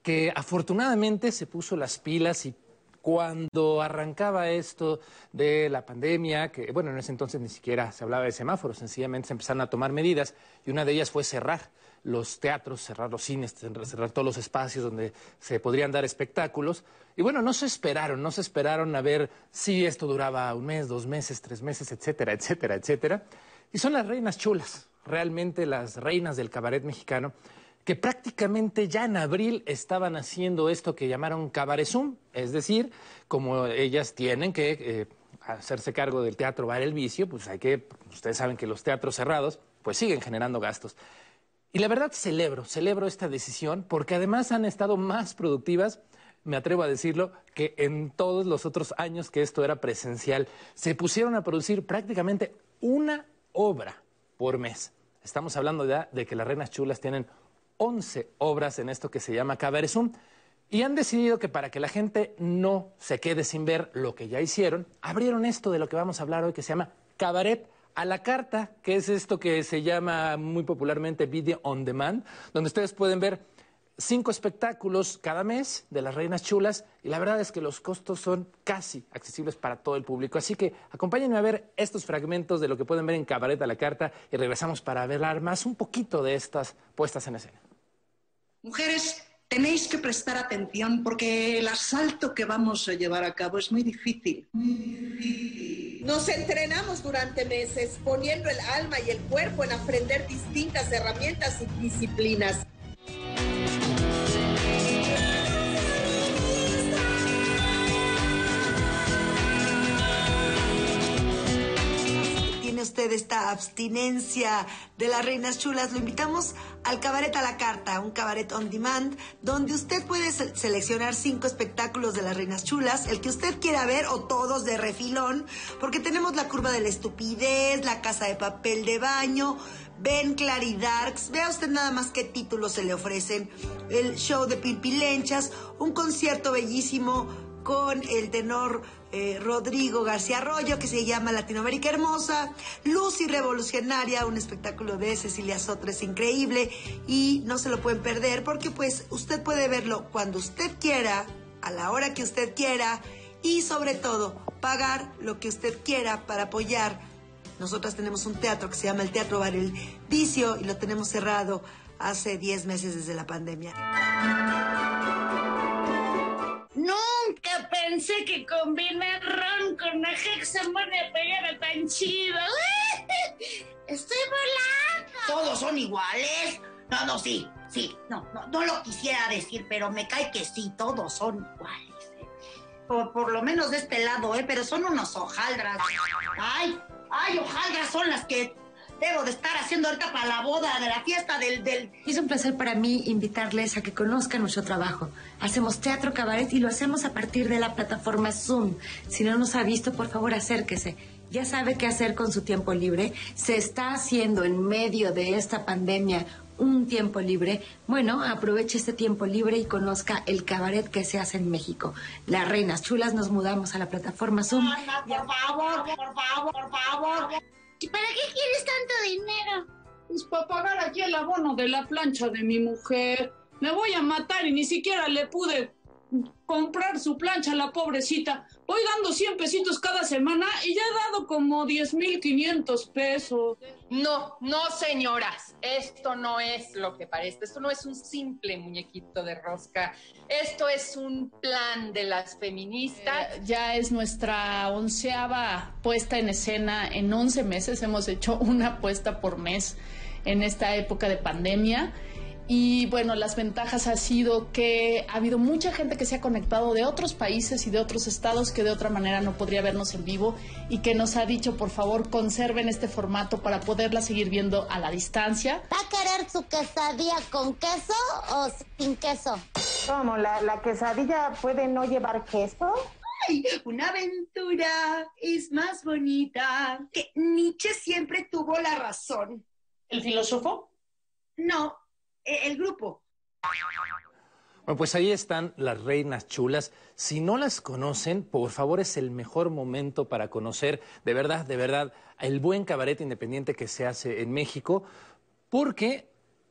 que afortunadamente se puso las pilas y cuando arrancaba esto de la pandemia, que bueno, en ese entonces ni siquiera se hablaba de semáforos, sencillamente se empezaron a tomar medidas y una de ellas fue cerrar los teatros, cerrar los cines, cerrar todos los espacios donde se podrían dar espectáculos. Y bueno, no se esperaron, no se esperaron a ver si esto duraba un mes, dos meses, tres meses, etcétera, etcétera, etcétera. Y son las reinas chulas, realmente las reinas del cabaret mexicano, que prácticamente ya en abril estaban haciendo esto que llamaron cabarezum, es decir, como ellas tienen que eh, hacerse cargo del teatro Bar El Vicio, pues hay que, ustedes saben que los teatros cerrados, pues siguen generando gastos. Y la verdad celebro, celebro esta decisión porque además han estado más productivas, me atrevo a decirlo, que en todos los otros años que esto era presencial. Se pusieron a producir prácticamente una obra por mes. Estamos hablando ya de que las Reinas Chulas tienen 11 obras en esto que se llama Cabaret Zoom. Y han decidido que para que la gente no se quede sin ver lo que ya hicieron, abrieron esto de lo que vamos a hablar hoy que se llama Cabaret a la carta, que es esto que se llama muy popularmente Video on Demand, donde ustedes pueden ver cinco espectáculos cada mes de las Reinas Chulas y la verdad es que los costos son casi accesibles para todo el público. Así que acompáñenme a ver estos fragmentos de lo que pueden ver en Cabaret a la carta y regresamos para hablar más un poquito de estas puestas en escena. Mujeres, tenéis que prestar atención porque el asalto que vamos a llevar a cabo es muy difícil. Nos entrenamos durante meses poniendo el alma y el cuerpo en aprender distintas herramientas y disciplinas. Usted esta abstinencia de las reinas chulas, lo invitamos al Cabaret a la Carta, un cabaret on demand, donde usted puede seleccionar cinco espectáculos de las reinas chulas, el que usted quiera ver o todos de refilón, porque tenemos la curva de la estupidez, la casa de papel de baño, Ben Claridarks, vea usted nada más qué títulos se le ofrecen, el show de Pilpilenchas, un concierto bellísimo con el tenor eh, Rodrigo García Arroyo, que se llama Latinoamérica Hermosa, Lucy Revolucionaria, un espectáculo de Cecilia Sotres increíble y no se lo pueden perder porque pues usted puede verlo cuando usted quiera, a la hora que usted quiera y sobre todo pagar lo que usted quiera para apoyar. Nosotras tenemos un teatro que se llama el Teatro Bar El Vicio y lo tenemos cerrado hace 10 meses desde la pandemia. Nunca pensé que combinar ron con Ajax me pegara tan chido. Estoy volando. ¿Todos son iguales? No, no, sí, sí. No, no, no lo quisiera decir, pero me cae que sí, todos son iguales. ¿eh? Por, por lo menos de este lado, ¿eh? Pero son unos hojaldras. Ay, ay, hojaldras son las que debo de estar haciendo ahorita para la boda, de la fiesta del, del... Es un placer para mí invitarles a que conozcan nuestro trabajo. Hacemos teatro cabaret y lo hacemos a partir de la plataforma Zoom. Si no nos ha visto, por favor, acérquese. Ya sabe qué hacer con su tiempo libre. Se está haciendo en medio de esta pandemia un tiempo libre, bueno, aproveche este tiempo libre y conozca el cabaret que se hace en México. Las Reinas Chulas nos mudamos a la plataforma Zoom. por favor, por favor, por favor. ¿Y para qué quieres tanto dinero? Pues para pagar aquí el abono de la plancha de mi mujer. Me voy a matar y ni siquiera le pude comprar su plancha la pobrecita. Voy dando 100 pesitos cada semana y ya he dado como 10.500 pesos. No, no, señoras, esto no es lo que parece. Esto no es un simple muñequito de rosca. Esto es un plan de las feministas. Eh, ya es nuestra onceava puesta en escena. En 11 meses hemos hecho una puesta por mes en esta época de pandemia. Y bueno, las ventajas ha sido que ha habido mucha gente que se ha conectado de otros países y de otros estados que de otra manera no podría vernos en vivo y que nos ha dicho, por favor, conserven este formato para poderla seguir viendo a la distancia. ¿Va a querer su quesadilla con queso o sin queso? ¿Cómo? ¿La, la quesadilla puede no llevar queso? ¡Ay! Una aventura es más bonita. Que Nietzsche siempre tuvo la razón. ¿El filósofo? No, el grupo. Bueno, pues ahí están las reinas chulas. Si no las conocen, por favor es el mejor momento para conocer de verdad, de verdad, el buen cabaret independiente que se hace en México, porque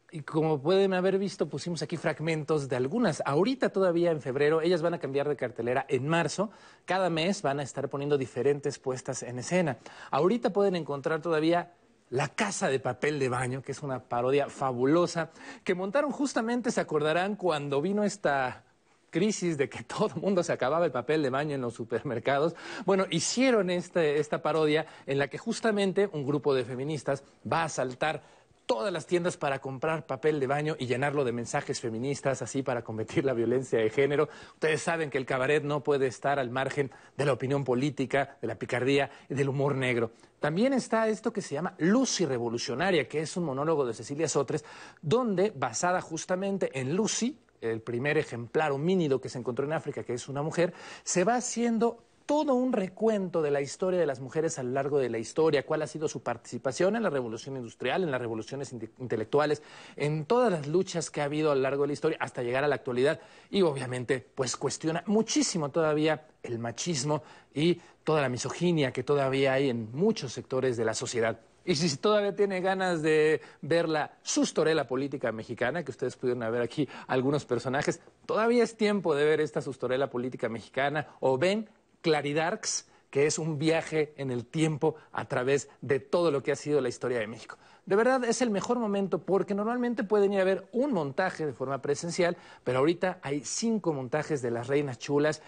Y como pueden haber visto, pusimos aquí fragmentos de algunas. Ahorita todavía en febrero, ellas van a cambiar de cartelera en marzo. Cada mes van a estar poniendo diferentes puestas en escena. Ahorita pueden encontrar todavía La Casa de Papel de Baño, que es una parodia fabulosa, que montaron justamente, se acordarán, cuando vino esta crisis de que todo el mundo se acababa el papel de baño en los supermercados. Bueno, hicieron este, esta parodia en la que justamente un grupo de feministas va a saltar todas las tiendas para comprar papel de baño y llenarlo de mensajes feministas, así para combatir la violencia de género. Ustedes saben que el cabaret no puede estar al margen de la opinión política, de la picardía y del humor negro. También está esto que se llama Lucy Revolucionaria, que es un monólogo de Cecilia Sotres, donde, basada justamente en Lucy, el primer ejemplar homínido que se encontró en África, que es una mujer, se va haciendo todo un recuento de la historia de las mujeres a lo largo de la historia, cuál ha sido su participación en la revolución industrial, en las revoluciones intelectuales, en todas las luchas que ha habido a lo largo de la historia hasta llegar a la actualidad y obviamente pues cuestiona muchísimo todavía el machismo y toda la misoginia que todavía hay en muchos sectores de la sociedad. Y si todavía tiene ganas de ver la sustorela política mexicana, que ustedes pudieron ver aquí algunos personajes, todavía es tiempo de ver esta sustorela política mexicana o ven Claridarks, que es un viaje en el tiempo a través de todo lo que ha sido la historia de México. De verdad es el mejor momento porque normalmente pueden ir a ver un montaje de forma presencial, pero ahorita hay cinco montajes de las reinas chulas.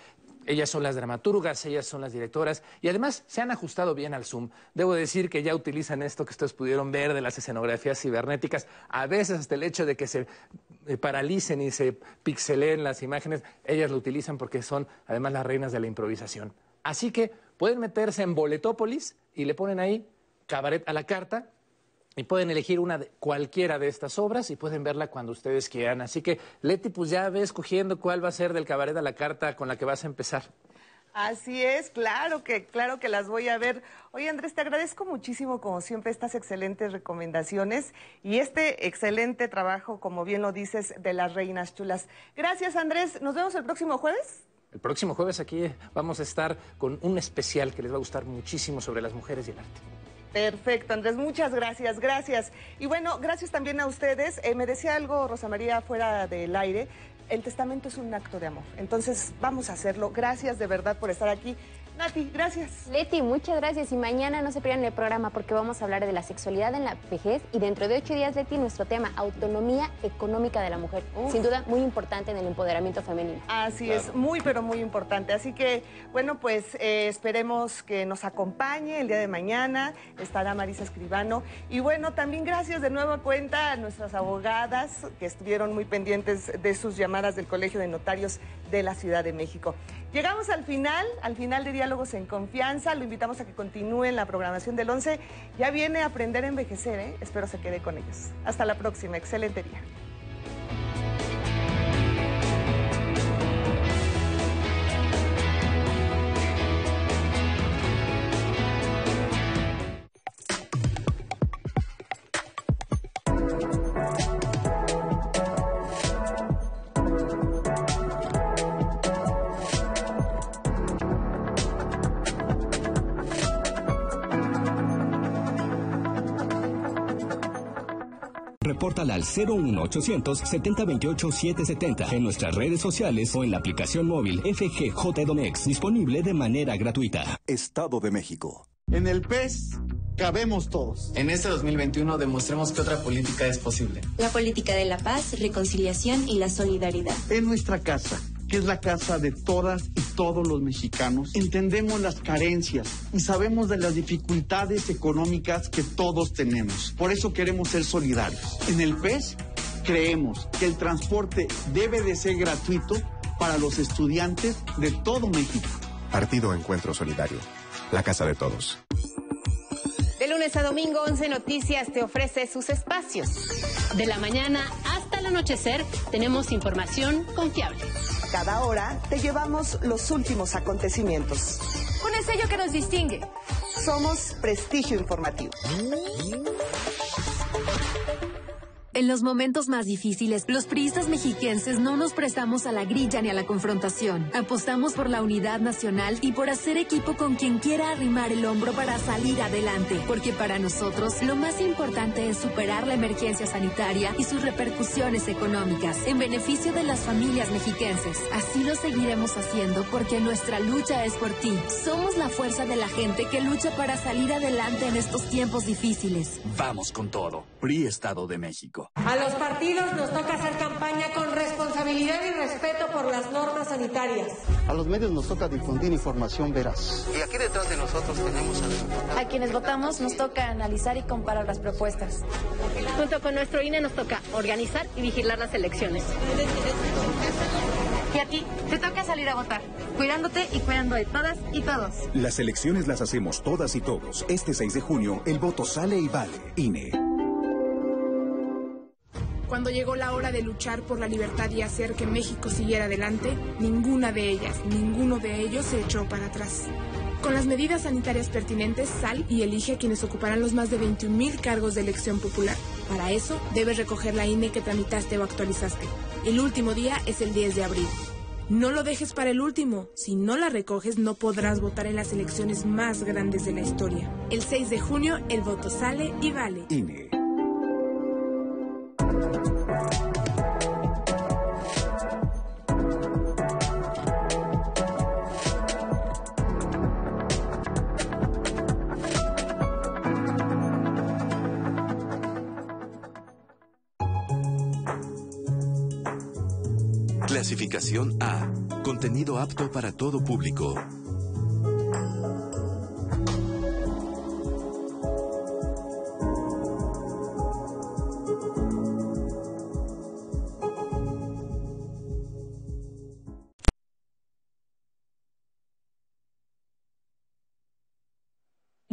Ellas son las dramaturgas, ellas son las directoras y además se han ajustado bien al Zoom. Debo decir que ya utilizan esto que ustedes pudieron ver de las escenografías cibernéticas, a veces hasta el hecho de que se eh, paralicen y se pixeleen las imágenes, ellas lo utilizan porque son además las reinas de la improvisación. Así que pueden meterse en Boletópolis y le ponen ahí cabaret a la carta y pueden elegir una de, cualquiera de estas obras y pueden verla cuando ustedes quieran. Así que Leti, pues ya ve escogiendo cuál va a ser del cabaret a la carta con la que vas a empezar. Así es, claro que, claro que las voy a ver. Oye, Andrés, te agradezco muchísimo, como siempre, estas excelentes recomendaciones y este excelente trabajo, como bien lo dices, de las reinas chulas. Gracias, Andrés. Nos vemos el próximo jueves. El próximo jueves aquí vamos a estar con un especial que les va a gustar muchísimo sobre las mujeres y el arte. Perfecto, Andrés, muchas gracias, gracias. Y bueno, gracias también a ustedes. Eh, me decía algo Rosa María fuera del aire el testamento es un acto de amor. Entonces, vamos a hacerlo. Gracias de verdad por estar aquí. Nati, gracias. Leti, muchas gracias. Y mañana no se pierdan el programa porque vamos a hablar de la sexualidad en la vejez. Y dentro de ocho días, Leti, nuestro tema, autonomía económica de la mujer. Sin duda, muy importante en el empoderamiento femenino. Así es, muy, pero muy importante. Así que, bueno, pues eh, esperemos que nos acompañe el día de mañana. Estará Marisa Escribano. Y bueno, también gracias de nueva cuenta a nuestras abogadas que estuvieron muy pendientes de sus llamadas del Colegio de Notarios de la Ciudad de México. Llegamos al final, al final de Diálogos en Confianza. Lo invitamos a que continúe en la programación del 11. Ya viene aprender a envejecer, ¿eh? Espero se quede con ellos. Hasta la próxima. Excelente día. Repórtala al 01800 7028 770 en nuestras redes sociales o en la aplicación móvil FGJ disponible de manera gratuita. Estado de México. En el PES cabemos todos. En este 2021 demostremos que otra política es posible. La política de la paz, reconciliación y la solidaridad. En nuestra casa que es la casa de todas y todos los mexicanos, entendemos las carencias y sabemos de las dificultades económicas que todos tenemos. Por eso queremos ser solidarios. En el PES creemos que el transporte debe de ser gratuito para los estudiantes de todo México. Partido Encuentro Solidario, la casa de todos. Lunes a domingo, 11 Noticias te ofrece sus espacios. De la mañana hasta el anochecer tenemos información confiable. Cada hora te llevamos los últimos acontecimientos. Con el sello que nos distingue. Somos Prestigio Informativo. En los momentos más difíciles, los priistas mexiquenses no nos prestamos a la grilla ni a la confrontación. Apostamos por la unidad nacional y por hacer equipo con quien quiera arrimar el hombro para salir adelante. Porque para nosotros, lo más importante es superar la emergencia sanitaria y sus repercusiones económicas en beneficio de las familias mexiquenses. Así lo seguiremos haciendo porque nuestra lucha es por ti. Somos la fuerza de la gente que lucha para salir adelante en estos tiempos difíciles. Vamos con todo. PRI Estado de México. A los partidos nos toca hacer campaña con responsabilidad y respeto por las normas sanitarias. A los medios nos toca difundir información veraz. Y aquí detrás de nosotros tenemos a... A quienes votamos nos toca analizar y comparar las propuestas. Junto con nuestro INE nos toca organizar y vigilar las elecciones. Y a ti te toca salir a votar, cuidándote y cuidando de todas y todos. Las elecciones las hacemos todas y todos. Este 6 de junio el voto sale y vale. INE. Cuando llegó la hora de luchar por la libertad y hacer que México siguiera adelante, ninguna de ellas, ninguno de ellos se echó para atrás. Con las medidas sanitarias pertinentes, sal y elige a quienes ocuparán los más de 21.000 cargos de elección popular. Para eso, debes recoger la INE que tramitaste o actualizaste. El último día es el 10 de abril. No lo dejes para el último. Si no la recoges, no podrás votar en las elecciones más grandes de la historia. El 6 de junio, el voto sale y vale. INE. Clasificación A. Contenido apto para todo público.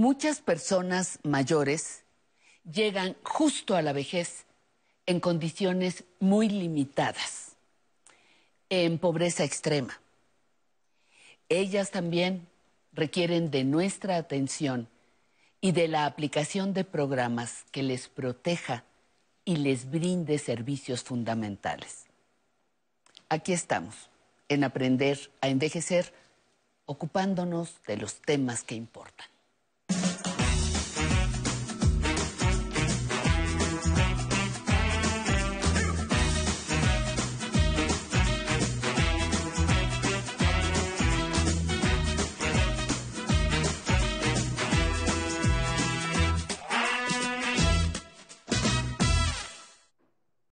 Muchas personas mayores llegan justo a la vejez en condiciones muy limitadas en pobreza extrema. Ellas también requieren de nuestra atención y de la aplicación de programas que les proteja y les brinde servicios fundamentales. Aquí estamos, en aprender a envejecer, ocupándonos de los temas que importan.